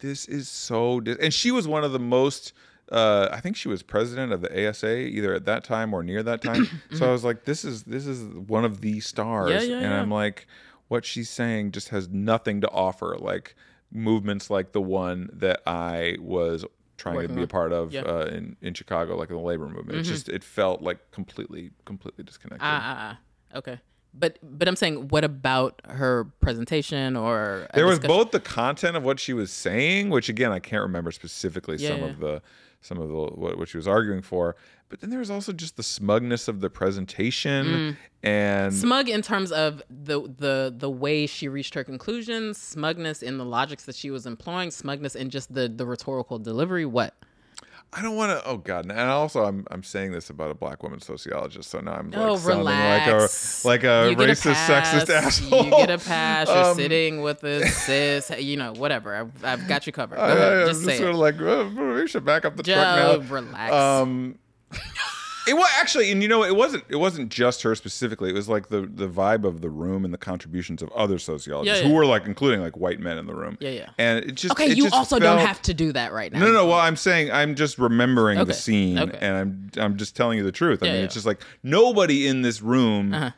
this is so. Dis-. And she was one of the most. Uh, I think she was president of the ASA either at that time or near that time. so I was like, this is this is one of the stars, Yeah, yeah, and yeah. I'm like, what she's saying just has nothing to offer. Like movements like the one that I was trying to Working be a part of Yeah. Mm-hmm. uh, in in Chicago, like in the labor movement. It just it felt like completely completely disconnected. ah, ah, ah. okay. But but I'm saying, what about her presentation or there was discussion- both the content of what she was saying, which again I can't remember specifically Yeah, some yeah. of the some of the what, what she was arguing for, but then there was also just the smugness of the presentation Mm. and smug in terms of the the the way she reached her conclusions, smugness in the logics that she was employing, smugness in just the the rhetorical delivery. What? I don't want to. Oh God! And also, I'm I'm saying this about a black woman sociologist, so now I'm like Oh, sounding relax. like a like a get a racist, sexist asshole. You get a pass. You're Um, sitting with a cis. You know, whatever. I've, I've got you covered. Go I, ahead. am just just say sort it. of like oh, we should back up the truck now. relax. Um, it was actually, and you know, it wasn't. It wasn't just her specifically. It was like the the vibe of the room and the contributions of other sociologists Yeah, who were like, including like white men in the room. Yeah, yeah. And it just okay, it you just also felt- don't have to do that right now. No, no, no. Well, I'm saying I'm just remembering Okay, the scene, okay. and I'm I'm just telling you the truth. I Yeah, mean, yeah. it's just like nobody in this room. Uh-huh.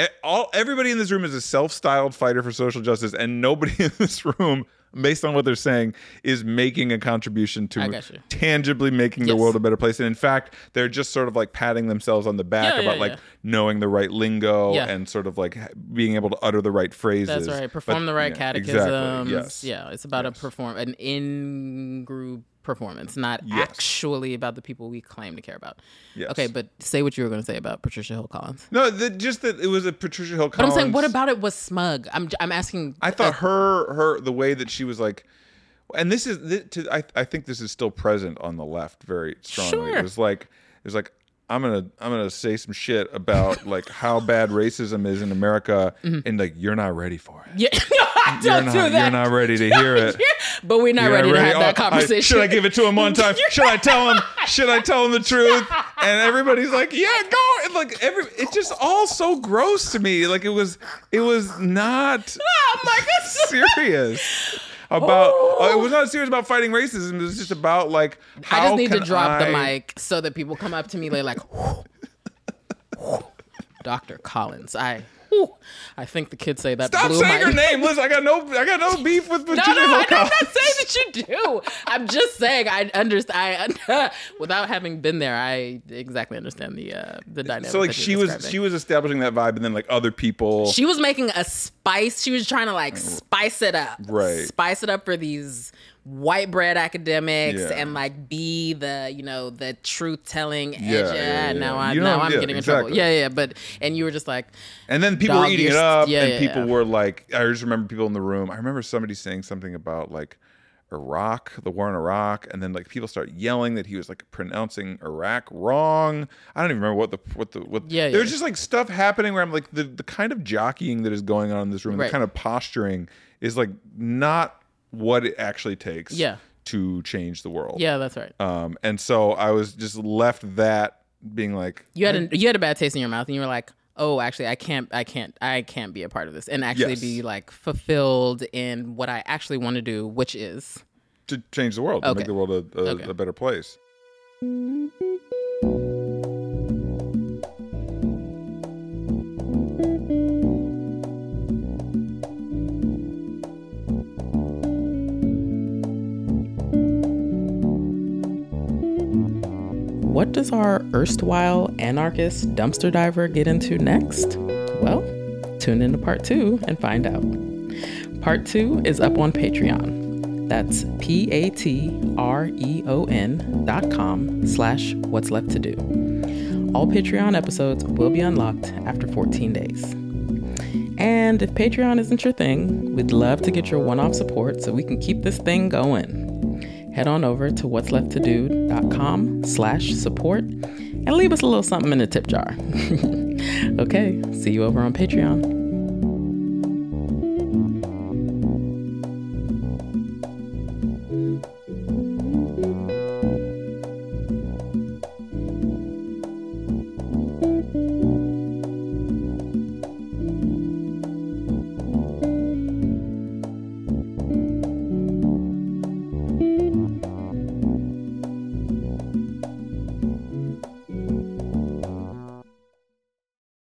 e- All everybody in this room is a self-styled fighter for social justice, and nobody in this room, based on what they're saying, is making a contribution to tangibly making the world a better place. And in fact, they're just sort of like patting themselves on the back Yeah, about yeah, like yeah. knowing the right lingo and sort of like being able to utter the right phrases. That's right. Perform But- the right catechisms. Exactly. Yes. Yeah, it's about a perform an in group performance, not Yes. actually about the people we claim to care about. Yes. Okay, but say what you were going to say about Patricia Hill Collins. No, the, just that it was a Patricia Hill. Collins. But I'm saying, what about it was smug? I'm I'm asking. I thought her her the way that she was like and this is thi- to, I, I think this is still present on the left very strongly. Sure. It was like it was like I'm gonna I'm gonna say some shit about like how bad racism is in America, mm-hmm. and like you're not ready for it. Yeah, don't not, do that. You're not ready to hear it. but we're not You're ready, not to have that Oh, I- conversation. should I give it to him one time? should I tell him? Should I tell him the truth? And everybody's like, "Yeah, go!" And like every, it's just all so gross to me. Like it was, it was not Oh my God. serious about. uh, it was not serious about fighting racism. It was just about like how I just need to drop the mic so that people come up to me. They're like, Dr. Collins. I, whew, I think the kids say that. Stop blew saying my- her name. Listen, I got no, I got no beef with No, Virginia no, Hill I'm not saying that you do. I'm just saying I understand. I, without having been there, I exactly understand the uh, the dynamic. So like she was, describing. she was establishing that vibe, and then like other people. She was making a spice. She was trying to like spice it up. Right. Spice it up for these white bread academics Yeah. and like be the, you know, the truth telling edge. Yeah, yeah, yeah. Now I You now I'm yeah, getting in trouble. Yeah, yeah. But and you were just like And then people were eating it up, yeah, and people were like, I just remember people in the room. I remember somebody saying something about like Iraq, the war in Iraq, and then like people start yelling that he was like pronouncing Iraq wrong. I don't even remember what the what the what. Yeah, there's yeah. just like stuff happening where I'm like the the kind of jockeying that is going on in this room, Right. the kind of posturing is like not what it actually takes. Yeah. To change the world. Yeah, that's right. Um, and so I was just left that being like, You had a, you had a bad taste in your mouth and you were like, "Oh, actually I can't I can't I can't be a part of this." And actually Yes. be like fulfilled in what I actually want to do, which is to change the world, to Okay. make the world a, a, Okay. a better place. What does our erstwhile anarchist dumpster diver get into next? Well, tune into part two and find out. Part two is up on Patreon. That's P A T R E O N dot com slash what's left to do. All Patreon episodes will be unlocked after 14 days. And if Patreon isn't your thing, we'd love to get your one off support so we can keep this thing going head on over to what's left to do.com slash support and leave us a little something in the tip jar. okay, see you over on Patreon.